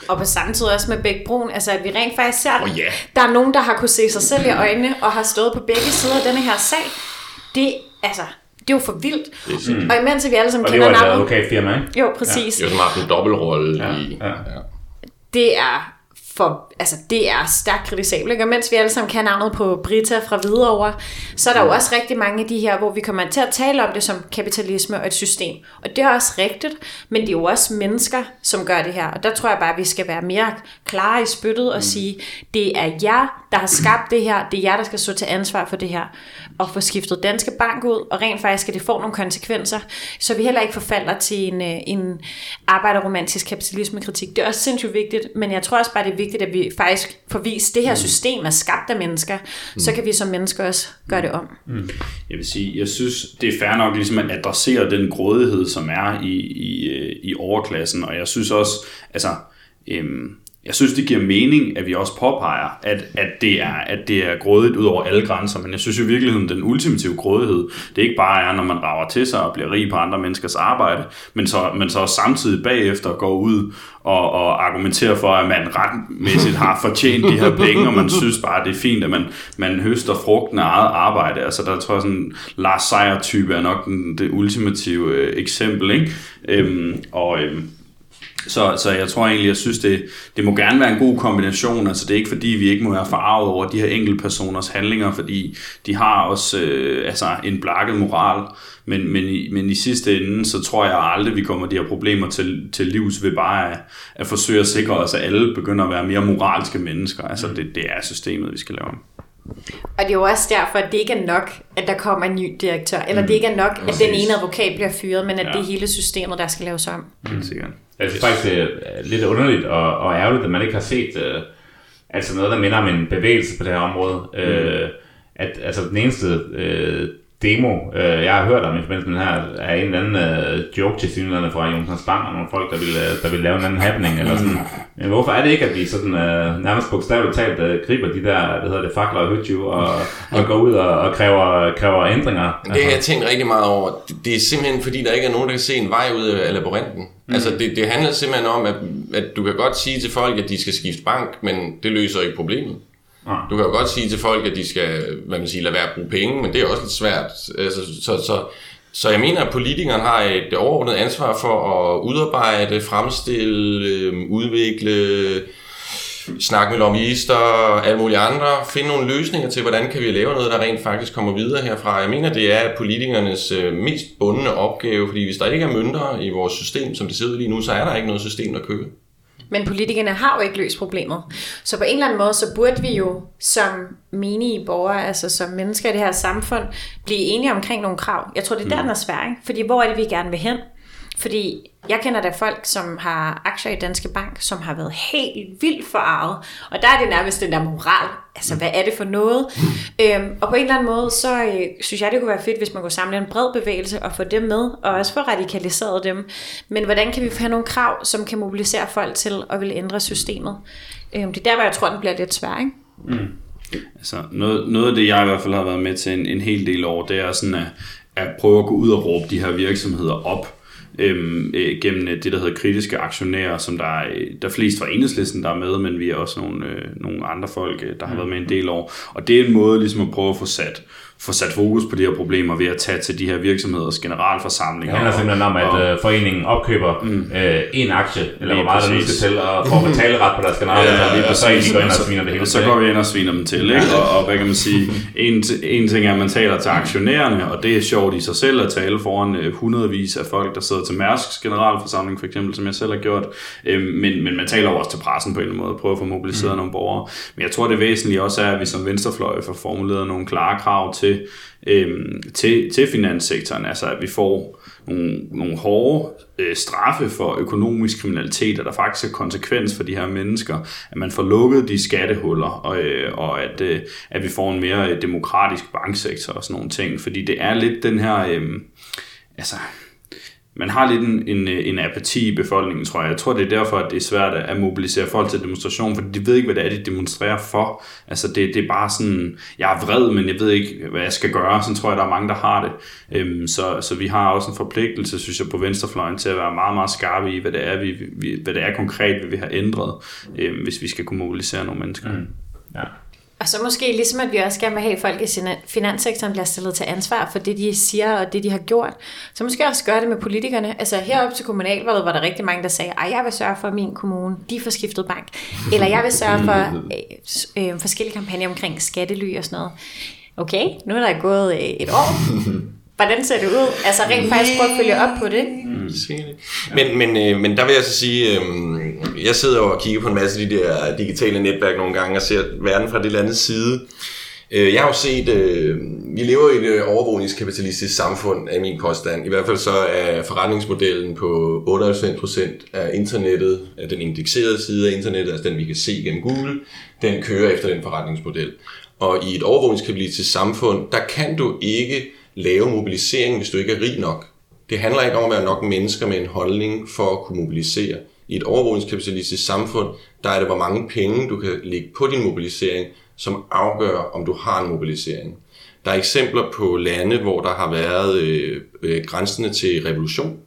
Og på samme tid også med begge brun, altså at vi rent faktisk ser, oh, yeah. der er nogen, der har kunne se sig selv i øjnene, og har stået på begge sider af denne her sag. Det, altså, det er jo for vildt. Mm. Og imens vi alle sammen kender navnet... Og det var et advokatfirma, ikke? Jo, præcis. Ja. Det er jo som haft en dobbeltrolle ja. i... Ja. Ja. Det er for, altså det er stærkt kritisabelt. Og mens vi alle sammen kan navnet på Brita fra Hvidovre, så er der jo også rigtig mange af de her, hvor vi kommer til at tale om det som kapitalisme og et system. Og det er også rigtigt, men det er jo også mennesker, som gør det her. Og der tror jeg bare, at vi skal være mere klare i spyttet og mm. sige, det er jer, der har skabt det her, det er jer, der skal stå til ansvar for det her at få skiftet Danske Bank ud, og rent faktisk skal det få nogle konsekvenser, så vi heller ikke forfalder til en, øh, en arbejderromantisk kapitalismekritik. Det er også sindssygt vigtigt, men jeg tror også bare, det er vigtigt, at vi faktisk får vist, at det her mm. system er skabt af mennesker, mm. så kan vi som mennesker også gøre det om. Mm. Jeg vil sige, jeg synes, det er fair nok ligesom at adressere den grådighed, som er i, i, øh, i overklassen, og jeg synes også, altså, øhm, jeg synes, det giver mening, at vi også påpeger, at, at, det, er, at det er grådigt ud over alle grænser, men jeg synes i virkeligheden, den ultimative grådighed, det ikke bare er, når man rager til sig og bliver rig på andre menneskers arbejde, men så, men så samtidig bagefter går ud og, og argumenterer for, at man retmæssigt har fortjent de her penge, og man synes bare, det er fint, at man, man høster frugten af eget arbejde. Altså der tror jeg sådan, Lars Seier-type er nok den, det ultimative øh, eksempel, ikke? Øhm, og øhm, så, så jeg tror egentlig, jeg synes, det, det må gerne være en god kombination. Altså det er ikke fordi, vi ikke må være farvet over de her enkelte personers handlinger, fordi de har også øh, altså en blakket moral. Men, men, i, men i sidste ende, så tror jeg aldrig, vi kommer de her problemer til, til livs ved bare at, at forsøge at sikre os, at alle begynder at være mere moralske mennesker. Altså det, det er systemet, vi skal lave om. Og det er jo også derfor, at det ikke er nok, at der kommer en ny direktør, eller mm. det ikke er nok, at den ene advokat bliver fyret, men at ja. det er hele systemet, der skal laves om. Mm. Sikkert. Jeg synes faktisk, det er lidt underligt og, og ærgerligt, at man ikke har set uh, altså noget, der minder om en bevægelse på det her område. Mm. Uh, at altså, den eneste uh, demo, øh, jeg har hørt om i forbindelse med den her, er en eller anden øh, joke til synligheden fra Jonsens Bank, og nogle folk, der vil, øh, der vil lave en anden happening, eller sådan. Men hvorfor er det ikke, at vi sådan, øh, nærmest bogstaveligt talt øh, griber de der, hvad hedder det, fakler og høtju, og, og går ud og, og kræver, kræver ændringer? Det har jeg tænkt rigtig meget over. Det er simpelthen, fordi der ikke er nogen, der kan se en vej ud af labyrinten. Mm. Altså, det, det handler simpelthen om, at, at du kan godt sige til folk, at de skal skifte bank, men det løser ikke problemet. Ah. Du kan jo godt sige til folk, at de skal hvad man siger, lade være at bruge penge, men det er også lidt svært. Altså, så, så, så jeg mener, at politikeren har et overordnet ansvar for at udarbejde, fremstille, øh, udvikle, snakke med lobbyister og alle mulige andre, finde nogle løsninger til, hvordan kan vi lave noget, der rent faktisk kommer videre herfra. Jeg mener, det er politikernes øh, mest bundne opgave, fordi hvis der ikke er mønter i vores system, som det ser ud lige nu, så er der ikke noget system, der kører. Men politikerne har jo ikke løst problemet. Så på en eller anden måde, så burde vi jo som menige borgere, altså som mennesker i det her samfund, blive enige omkring nogle krav. Jeg tror, det er der, mm. den er svær, ikke? Fordi hvor er det, vi gerne vil hen? Fordi jeg kender da folk, som har aktier i Danske Bank, som har været helt vildt forarvet. Og der er det nærmest den der moral. Altså, hvad er det for noget? øhm, og på en eller anden måde, så øh, synes jeg, det kunne være fedt, hvis man kunne samle en bred bevægelse og få dem med, og også få radikaliseret dem. Men hvordan kan vi have nogle krav, som kan mobilisere folk til at vil ændre systemet? Øhm, det er der, hvor jeg tror, den bliver lidt svær, ikke? Mm. Altså, noget, noget af det, jeg i hvert fald har været med til en, en hel del år, det er sådan at, at prøve at gå ud og råbe de her virksomheder op øhm, øh, gennem det, der hedder kritiske aktionærer, som der er, der er flest fra enhedslisten, der er med, men vi er også nogle, øh, nogle andre folk, øh, der har været med en del år. Og det er en måde ligesom at prøve at få sat få sat fokus på de her problemer ved at tage til de her virksomheders generalforsamlinger. Det handler simpelthen om, at og, øh, foreningen opkøber mm. øh, en aktie, eller hvor meget der nu skal til, og får betale ret på deres generalforsamling, ja, og så, så går ind og sviner det hele og så går vi ind og sviner dem til. Ikke? Og, og hvad kan man sige, en, en ting er, at man taler til aktionærerne, og det er sjovt i sig selv at tale foran øh, hundredvis af folk, der sidder til Mærsks generalforsamling, for eksempel, som jeg selv har gjort. Øh, men, men man taler også til pressen på en eller anden måde, og prøver at få mobiliseret mm. nogle borgere. Men jeg tror, det væsentlige også er, at vi som venstrefløj får formuleret nogle klare krav til, til, øhm, til, til finanssektoren, altså at vi får nogle, nogle hårde øh, straffe for økonomisk kriminalitet, og der faktisk er konsekvens for de her mennesker, at man får lukket de skattehuller, og, øh, og at, øh, at vi får en mere øh, demokratisk banksektor og sådan nogle ting, fordi det er lidt den her, øh, altså man har lidt en, en, en apati i befolkningen, tror jeg. Jeg tror, det er derfor, at det er svært at mobilisere folk til demonstration, fordi de ved ikke, hvad det er, de demonstrerer for. Altså, det, det er bare sådan, jeg er vred, men jeg ved ikke, hvad jeg skal gøre. Sådan tror jeg, der er mange, der har det. Øhm, så, så vi har også en forpligtelse, synes jeg, på venstrefløjen til at være meget, meget skarpe i, hvad det er, vi, vi, hvad det er konkret, vi vil have ændret, øhm, hvis vi skal kunne mobilisere nogle mennesker. Mm. Ja. Og så måske ligesom, at vi også gerne vil have, at folk i finanssektoren bliver stillet til ansvar for det, de siger og det, de har gjort. Så måske også gøre det med politikerne. Altså heroppe til kommunalvalget var der rigtig mange, der sagde, at jeg vil sørge for, at min kommune, de får skiftet bank. Eller jeg vil sørge for øh, øh, forskellige kampagner omkring skattely og sådan noget. Okay, nu er der gået øh, et år. Hvordan ser det ud? Altså rent faktisk prøve at følge op på det. Mm. Men, men, øh, men der vil jeg så sige, øh, jeg sidder og kigger på en masse af de der digitale netværk nogle gange og ser verden fra det eller andet side. Øh, jeg har jo set, øh, vi lever i et overvågningskapitalistisk samfund af min påstand. I hvert fald så er forretningsmodellen på 98% af internettet, af den indekserede side af internettet, altså den vi kan se gennem Google, den kører efter den forretningsmodel. Og i et overvågningskapitalistisk samfund, der kan du ikke lave mobilisering, hvis du ikke er rig nok. Det handler ikke om at være nok mennesker med en holdning for at kunne mobilisere. I et overvågningskapitalistisk samfund, der er det, hvor mange penge du kan lægge på din mobilisering, som afgør, om du har en mobilisering. Der er eksempler på lande, hvor der har været øh, øh, grænsende til revolution,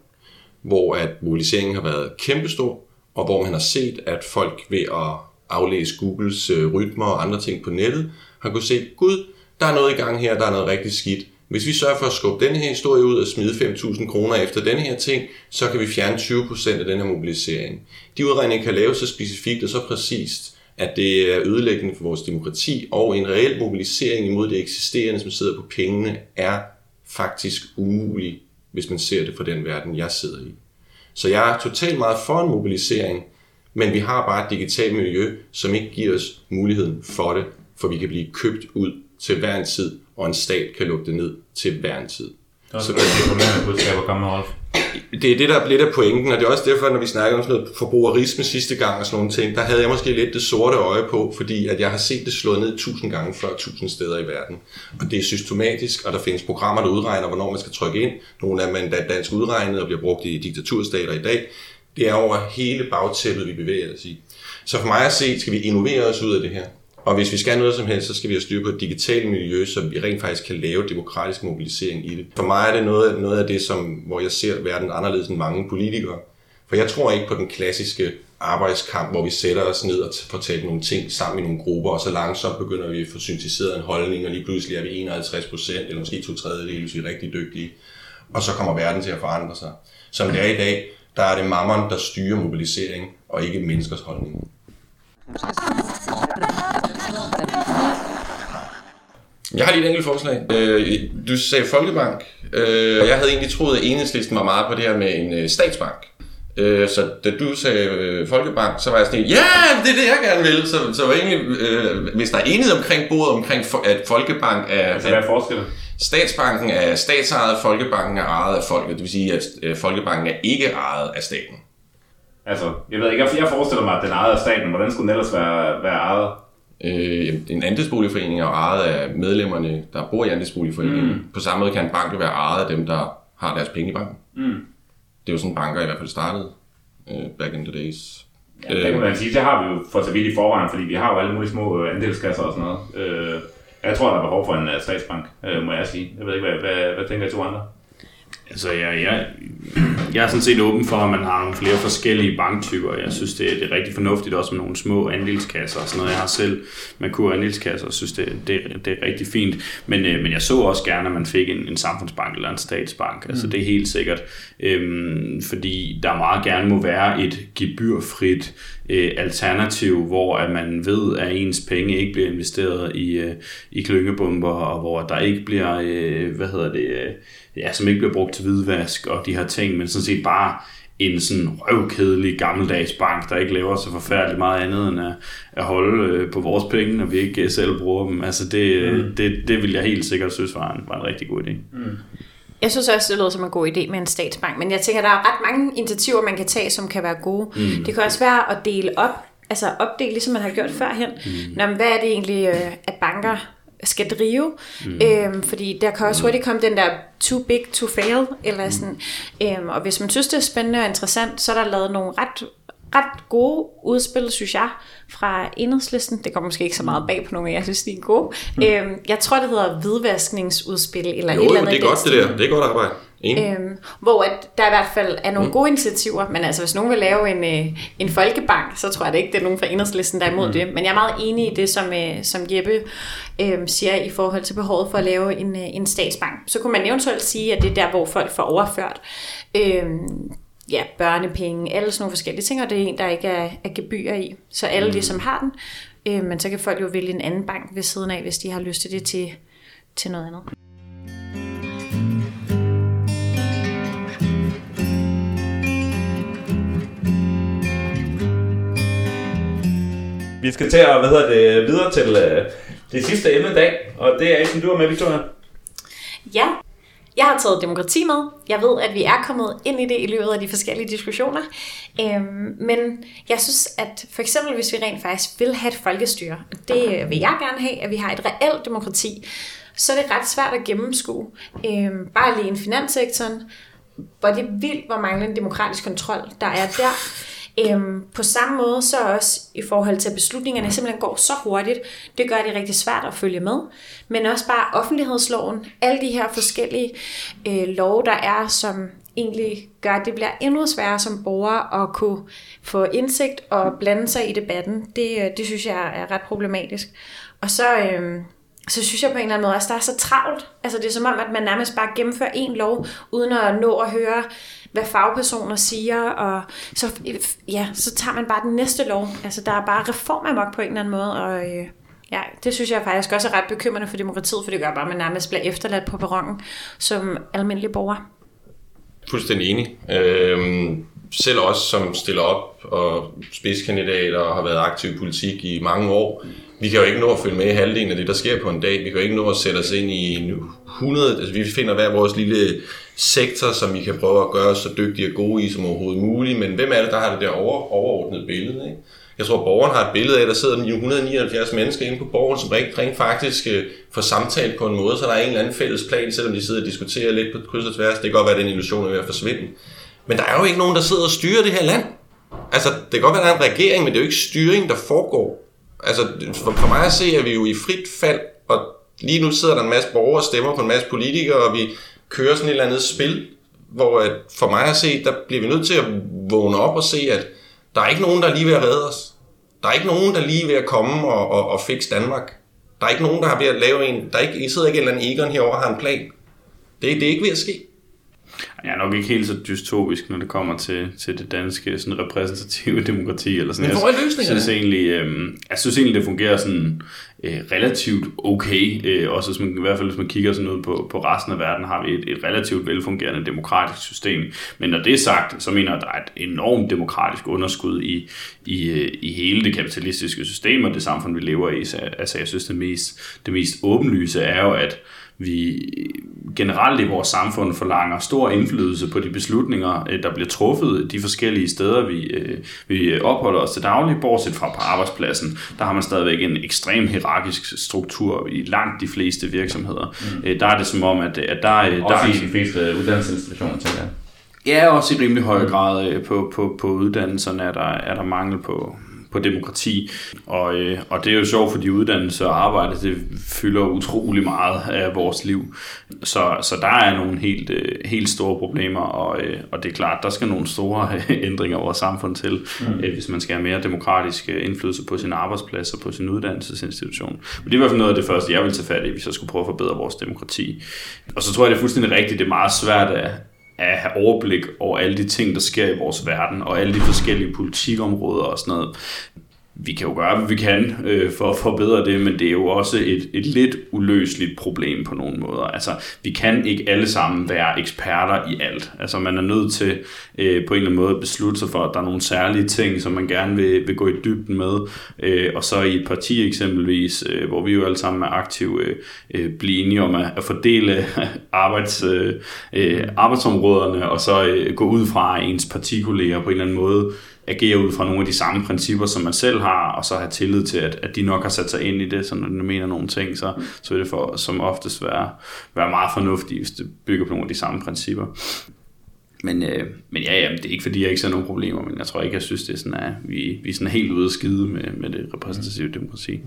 hvor at mobiliseringen har været kæmpestor, og hvor man har set, at folk ved at aflæse Googles øh, rytmer og andre ting på nettet, har kunnet se, gud, der er noget i gang her, der er noget rigtig skidt. Hvis vi sørger for at skubbe denne her historie ud og smide 5.000 kroner efter denne her ting, så kan vi fjerne 20% af den her mobilisering. De udregninger kan laves så specifikt og så præcist, at det er ødelæggende for vores demokrati, og en reel mobilisering imod det eksisterende, som sidder på pengene, er faktisk umulig, hvis man ser det fra den verden, jeg sidder i. Så jeg er totalt meget for en mobilisering, men vi har bare et digitalt miljø, som ikke giver os muligheden for det, for vi kan blive købt ud til hver en tid, og en stat kan lukke det ned til hver en tid. Det er også så, det, budskab at komme med, Rolf. Det er det, der er lidt af pointen, og det er også derfor, når vi snakker om sådan noget forbrugerisme sidste gang og sådan nogle ting, der havde jeg måske lidt det sorte øje på, fordi at jeg har set det slået ned tusind gange før tusind steder i verden. Og det er systematisk, og der findes programmer, der udregner, hvornår man skal trykke ind. Nogle af dem er dansk udregnet og bliver brugt i diktaturstater i dag. Det er over hele bagtæppet, vi bevæger os i. Så for mig at se, skal vi innovere os ud af det her. Og hvis vi skal noget som helst, så skal vi have styr på et digitalt miljø, så vi rent faktisk kan lave demokratisk mobilisering i det. For mig er det noget, noget af det, som, hvor jeg ser verden anderledes end mange politikere. For jeg tror ikke på den klassiske arbejdskamp, hvor vi sætter os ned og får talt nogle ting sammen i nogle grupper, og så langsomt begynder vi at få syntetiseret en holdning, og lige pludselig er vi 51 procent, eller måske to tredjedel, hvis vi er rigtig dygtige. Og så kommer verden til at forandre sig. Som det er i dag, der er det mammon, der styrer mobilisering, og ikke menneskers holdning. Jeg har lige et enkelt forslag. Øh, du sagde Folkebank. Øh, jeg havde egentlig troet, at enhedslisten var meget på det her med en øh, statsbank. Så da du sagde Folkebank, så var jeg sådan, ja, det er det, jeg gerne vil. Så, så var egentlig, hvis der er enighed omkring bordet omkring, at Folkebank er... Altså, hvad er forskellen? Statsbanken er statsejet, Folkebanken er ejet af folket. Det vil sige, at Folkebanken er ikke ejet af staten. Altså, jeg ved ikke, jeg forestiller mig, at den er ejet af staten. Hvordan skulle den ellers være, være ejet? Øh, en andelsboligforening er ejet af medlemmerne, der bor i andelsboligforeningen. Mm. På samme måde kan en bank være ejet af dem, der har deres penge i banken. Mm. Det er jo sådan, banker i hvert fald startede uh, back in the days. Ja, det kan man sige, det har vi jo for så vidt i forvejen, fordi vi har jo alle mulige små øh, andelskasser og sådan noget. Uh, jeg tror, der er behov for en uh, statsbank, uh, må jeg sige. Jeg ved ikke, hvad, hvad, hvad tænker I to andre? Altså, jeg, jeg, jeg er sådan set åben for, at man har nogle flere forskellige banktyper. Jeg synes, det er, det er rigtig fornuftigt også med nogle små andelskasser og sådan noget. Jeg har selv med kur andelskasser og synes, det, det, det er rigtig fint. Men, øh, men jeg så også gerne, at man fik en, en samfundsbank eller en statsbank. Altså, mm. det er helt sikkert. Øhm, fordi der meget gerne må være et gebyrfrit øh, alternativ, hvor at man ved, at ens penge ikke bliver investeret i, øh, i klyngebomber, og hvor der ikke bliver, øh, hvad hedder det... Øh, ja, som ikke bliver brugt til hvidvask og de her ting, men sådan set bare en sådan røvkedelig gammeldags bank, der ikke laver så forfærdeligt meget andet end at, at holde øh, på vores penge, når vi ikke selv bruger dem. Altså det, mm. det, det vil jeg helt sikkert synes var en, var en rigtig god idé. Mm. Jeg synes også, det lyder som en god idé med en statsbank, men jeg tænker, der er ret mange initiativer, man kan tage, som kan være gode. Mm. Det kan også være at dele op, altså opdele, ligesom man har gjort førhen. Mm. Nå, men hvad er det egentlig, øh, at banker skal drive. Mm. Øhm, fordi der kan også hurtigt komme den der too big to fail, eller sådan. Øhm, og hvis man synes, det er spændende og interessant, så er der lavet nogle ret ret gode udspil, synes jeg, fra enhedslisten. Det kommer måske ikke så meget bag på nogen, jeg synes, de er gode. Mm. Øhm, jeg tror, det hedder hvidvaskningsudspil, eller jo, et eller andet. det er godt det der. Det er godt arbejde. Øhm, hvor at der i hvert fald er nogle mm. gode initiativer, men altså hvis nogen vil lave en, øh, en folkebank, så tror jeg det ikke, det er nogen fra enhedslisten, der er imod mm. det. Men jeg er meget enig i det, som, øh, som Jeppe øh, siger i forhold til behovet for at lave en, øh, en statsbank. Så kunne man eventuelt sige, at det er der, hvor folk får overført øh, ja, børnepenge, alle sådan nogle forskellige ting, og det er en, der ikke er, er gebyr i. Så alle mm. de, som har den, øh, men så kan folk jo vælge en anden bank ved siden af, hvis de har lyst til det til, til noget andet. Vi skal til at hvad hedder det, videre til uh, det sidste emne i dag, og det er som du er med, Victoria. Ja, jeg har taget demokrati med. Jeg ved, at vi er kommet ind i det i løbet af de forskellige diskussioner. Øhm, men jeg synes, at for eksempel hvis vi rent faktisk vil have et folkestyre, og det vil jeg gerne have, at vi har et reelt demokrati, så er det ret svært at gennemskue. Øhm, bare lige i finanssektoren, hvor det er vildt, hvor manglende demokratisk kontrol der er der. Øhm, på samme måde så også i forhold til, at beslutningerne simpelthen går så hurtigt, det gør det rigtig svært at følge med. Men også bare offentlighedsloven, alle de her forskellige øh, love, der er, som egentlig gør, at det bliver endnu sværere som borger at kunne få indsigt og blande sig i debatten. Det, øh, det synes jeg er ret problematisk. Og så, øh, så synes jeg på en eller anden måde også, der er så travlt. Altså det er som om, at man nærmest bare gennemfører en lov, uden at nå at høre hvad fagpersoner siger, og så, ja, så tager man bare den næste lov. Altså, der er bare reformamok på en eller anden måde, og øh, ja, det synes jeg faktisk også er ret bekymrende for demokratiet, for det gør bare, at man nærmest bliver efterladt på perronen som almindelig borger. Fuldstændig enig. Øh, selv os, som stiller op og spidskandidater og har været aktiv i politik i mange år, vi kan jo ikke nå at følge med i halvdelen af det, der sker på en dag. Vi kan jo ikke nå at sætte os ind i 100, altså vi finder hver vores lille sektor, som vi kan prøve at gøre så dygtige og gode i som overhovedet muligt, men hvem er det, der har det der over, overordnede billede? Ikke? Jeg tror, at borgeren har et billede af, at der sidder 179 mennesker inde på borgen, som rent, rent faktisk uh, får samtalt på en måde, så der er en eller anden fælles plan, selvom de sidder og diskuterer lidt på kryds og tværs. Det kan godt være, at den illusion er ved at forsvinde. Men der er jo ikke nogen, der sidder og styrer det her land. Altså, det kan godt være, der er en regering, men det er jo ikke styring, der foregår. Altså, for, for mig at se, at vi jo i frit fald, og lige nu sidder der en masse borgere og stemmer på en masse politikere, og vi kører sådan et eller andet spil, hvor at for mig at se, der bliver vi nødt til at vågne op og se, at der er ikke nogen, der er lige ved at redde os. Der er ikke nogen, der er lige ved at komme og, og, og fikse Danmark. Der er ikke nogen, der har ved at lave en... Der er ikke, I sidder ikke en eller anden Egon herovre og har en plan. Det, det er ikke ved at ske. Jeg er nok ikke helt så dystopisk, når det kommer til, til det danske sådan repræsentative demokrati. Eller sådan. Men hvor er løsningerne? Jeg synes egentlig, øh, jeg synes egentlig det fungerer sådan øh, relativt okay. Øh, også hvis man, i hvert fald hvis man kigger sådan ud på, på resten af verden, har vi et, et relativt velfungerende demokratisk system. Men når det er sagt, så mener jeg, at der er et enormt demokratisk underskud i, i, øh, i hele det kapitalistiske system og det samfund, vi lever i. Så, altså jeg synes, det mest, det mest åbenlyse er jo, at vi generelt i vores samfund forlanger stor indflydelse på de beslutninger, øh, der bliver truffet de forskellige steder, vi, øh, vi opholder os til daglig, bortset fra på arbejdspladsen. Der har man stadigvæk en ekstrem hierarkisk struktur i langt de fleste virksomheder. Mm. Øh, der er det som om, at, at der, også der er... i de fleste uddannelsesinstitutioner, tænker jeg. Ja, også i rimelig høj grad på, på, på uddannelserne er der, er der mangel på, på demokrati. Og, øh, og det er jo sjovt, fordi uddannelse og arbejde, det fylder utrolig meget af vores liv. Så, så der er nogle helt, øh, helt store problemer, og, øh, og det er klart, der skal nogle store ændringer i vores samfund til, mm. øh, hvis man skal have mere demokratisk øh, indflydelse på sin arbejdsplads og på sin uddannelsesinstitution. Men det er i hvert fald noget af det første, jeg vil tage fat i, hvis jeg skulle prøve at forbedre vores demokrati. Og så tror jeg, det er fuldstændig rigtigt, det er meget svært at, at have overblik over alle de ting, der sker i vores verden, og alle de forskellige politikområder og sådan noget vi kan jo gøre, hvad vi kan øh, for at forbedre det, men det er jo også et, et lidt uløseligt problem på nogle måder. Altså, vi kan ikke alle sammen være eksperter i alt. Altså, man er nødt til øh, på en eller anden måde at beslutte sig for, at der er nogle særlige ting, som man gerne vil, vil gå i dybden med. Øh, og så i et parti eksempelvis, øh, hvor vi jo alle sammen er aktive, øh, øh blive enige om at, at fordele arbejds, øh, øh, arbejdsområderne, og så øh, gå ud fra ens partikolleger på en eller anden måde agere ud fra nogle af de samme principper, som man selv har, og så have tillid til, at, at de nok har sat sig ind i det, så når de mener nogle ting, så, så vil det for, som oftest være, være meget fornuftigt, hvis det bygger på nogle af de samme principper. Men, øh, men ja, ja, det er ikke fordi, jeg ikke ser nogen problemer, men jeg tror ikke, jeg synes, det er sådan, at vi, vi er sådan helt ude at skide med, med det repræsentative demokrati.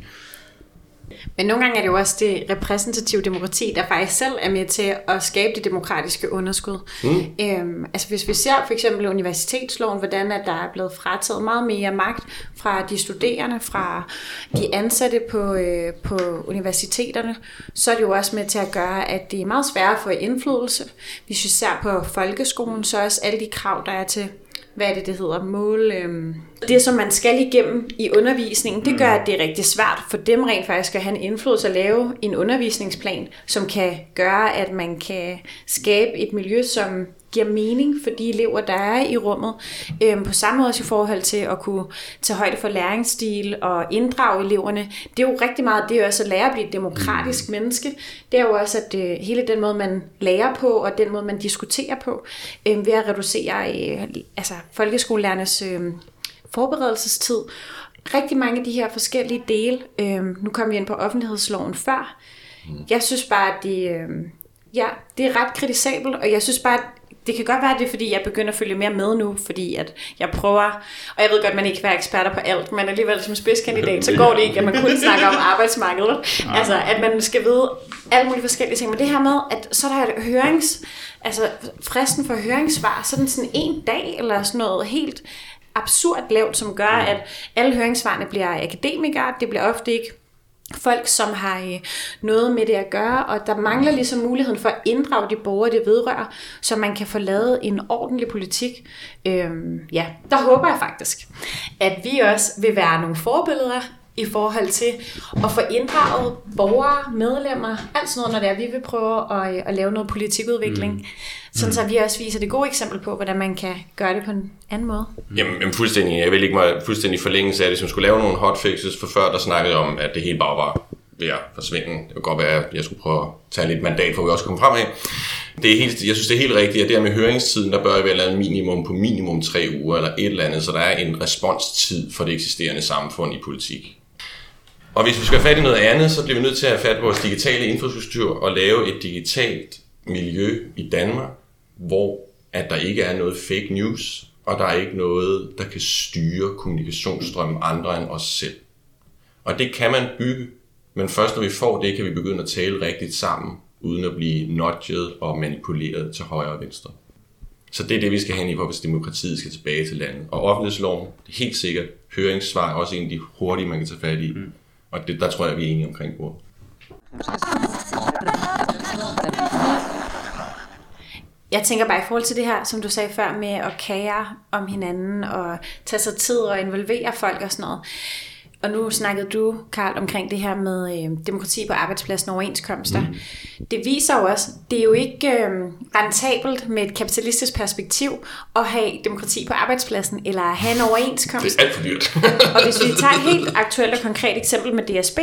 Men nogle gange er det jo også det repræsentative demokrati, der faktisk selv er med til at skabe det demokratiske underskud. Mm. Øhm, altså hvis vi ser for eksempel universitetsloven, hvordan at der er blevet frataget meget mere magt fra de studerende, fra de ansatte på, øh, på universiteterne, så er det jo også med til at gøre, at det er meget svært at få indflydelse. Hvis vi ser på folkeskolen, så er også alle de krav, der er til hvad er det, det hedder, mål... Øhm, det, som man skal igennem i undervisningen, det gør, at det er rigtig svært for dem rent faktisk at have en indflydelse at lave en undervisningsplan, som kan gøre, at man kan skabe et miljø, som giver mening for de elever, der er i rummet. Øhm, på samme måde også i forhold til at kunne tage højde for læringsstil og inddrage eleverne. Det er jo rigtig meget, det er jo også at lære at blive et demokratisk mm. menneske. Det er jo også, at øh, hele den måde, man lærer på, og den måde, man diskuterer på, øh, ved at reducere øh, altså, folkeskolelærernes øh, forberedelsestid. Rigtig mange af de her forskellige dele, øh, nu kom vi ind på offentlighedsloven før, mm. jeg synes bare, at det, øh, ja, det er ret kritisabelt, og jeg synes bare, at det kan godt være, at det er, fordi jeg begynder at følge mere med nu, fordi at jeg prøver, og jeg ved godt, at man ikke kan være eksperter på alt, men alligevel som spidskandidat, så går det ikke, at man kun snakker om arbejdsmarkedet. Altså, at man skal vide alle mulige forskellige ting. Men det her med, at så er der hørings, altså fristen for høringssvar, så den sådan en dag, eller sådan noget helt absurd lavt, som gør, at alle høringssvarene bliver akademikere, det bliver ofte ikke folk, som har øh, noget med det at gøre, og der mangler ligesom muligheden for at inddrage de borgere, det vedrører, så man kan få lavet en ordentlig politik. Øhm, ja, der håber jeg faktisk, at vi også vil være nogle forbilleder i forhold til at få inddraget borgere, medlemmer, alt sådan noget, når det er, vi vil prøve at, øh, at lave noget politikudvikling. Mm. Sådan mm. så vi også viser det gode eksempel på, hvordan man kan gøre det på en anden måde. Jamen, jamen fuldstændig. Jeg vil ikke mig fuldstændig forlængelse af det. Man skulle lave nogle hotfixes for før, der snakkede om, at det hele bare var ved at forsvinde. Det kunne godt være, at jeg skulle prøve at tage lidt mandat, for at vi også komme frem af. Det er helt, jeg synes, det er helt rigtigt, at det her med høringstiden, der bør være et minimum på minimum tre uger, eller et eller andet, så der er en responstid for det eksisterende samfund i politik. Og hvis vi skal have fat i noget andet, så bliver vi nødt til at have fat i vores digitale infrastruktur og lave et digitalt miljø i Danmark, hvor at der ikke er noget fake news, og der er ikke noget, der kan styre kommunikationsstrømmen andre end os selv. Og det kan man bygge, men først når vi får det, kan vi begynde at tale rigtigt sammen, uden at blive nudget og manipuleret til højre og venstre. Så det er det, vi skal have i, hvis demokratiet skal tilbage til landet. Og offentlighedsloven, det er helt sikkert, høringssvar er også en af de hurtige, man kan tage fat i. Mm. Og det, der tror jeg, vi er enige omkring bordet. Jeg tænker bare i forhold til det her, som du sagde før, med at kære om hinanden og tage sig tid og involvere folk og sådan noget. Og nu snakkede du, Karl, omkring det her med øh, demokrati på arbejdspladsen og overenskomster. Mm. Det viser jo også, det er jo ikke øh, rentabelt med et kapitalistisk perspektiv at have demokrati på arbejdspladsen, eller have en overenskomst. Det er alt for dyrt. og hvis vi tager et helt aktuelt og konkret eksempel med DSB,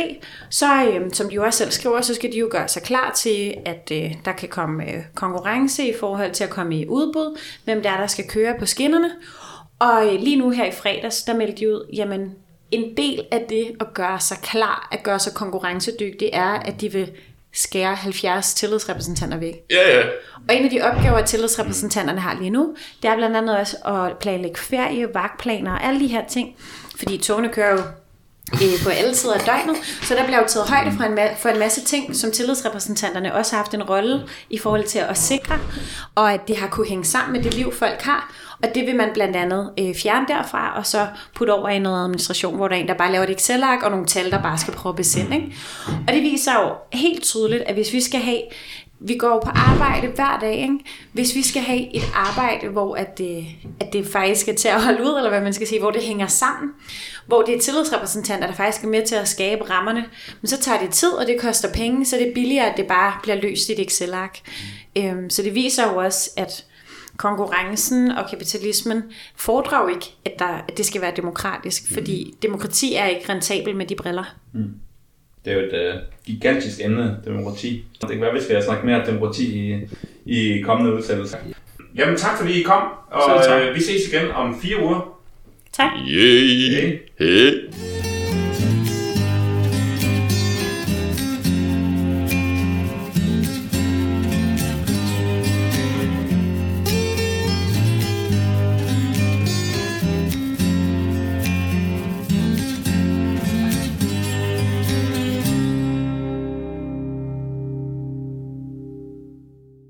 så øh, som de jo også selv skriver, så skal de jo gøre sig klar til, at øh, der kan komme øh, konkurrence i forhold til at komme i udbud, hvem der er, der skal køre på skinnerne. Og øh, lige nu her i fredags, der meldte de ud, jamen en del af det at gøre sig klar, at gøre sig konkurrencedygtig, er, at de vil skære 70 tillidsrepræsentanter væk. Ja, ja. Og en af de opgaver, tillidsrepræsentanterne har lige nu, det er blandt andet også at planlægge ferie, vagtplaner og alle de her ting. Fordi togene kører jo øh, på alle tider af døgnet. Så der bliver jo taget højde for en, ma- for en masse ting, som tillidsrepræsentanterne også har haft en rolle i forhold til at sikre, og at det har kunne hænge sammen med det liv, folk har. Og det vil man blandt andet øh, fjerne derfra, og så putte over i noget administration, hvor der er en, der bare laver et Excel-ark, og nogle tal, der bare skal prøve at besende. Ikke? Og det viser jo helt tydeligt, at hvis vi skal have vi går på arbejde hver dag, ikke? Hvis vi skal have et arbejde, hvor at det, at det faktisk er til at holde ud, eller hvad man skal sige, hvor det hænger sammen, hvor det er tillidsrepræsentanter, der faktisk er med til at skabe rammerne, men så tager det tid, og det koster penge, så det er billigere, at det bare bliver løst i et Excel-ark. Øhm, så det viser jo også, at konkurrencen og kapitalismen fordrer jo ikke, at, der, at det skal være demokratisk, mm. fordi demokrati er ikke rentabel med de briller. Mm. Det er jo et uh, gigantisk emne, demokrati. Det kan være, at vi skal snakke mere demokrati i, i kommende udsendelser. Jamen tak fordi I kom, og uh, vi ses igen om fire uger. Tak. Yay. Hey.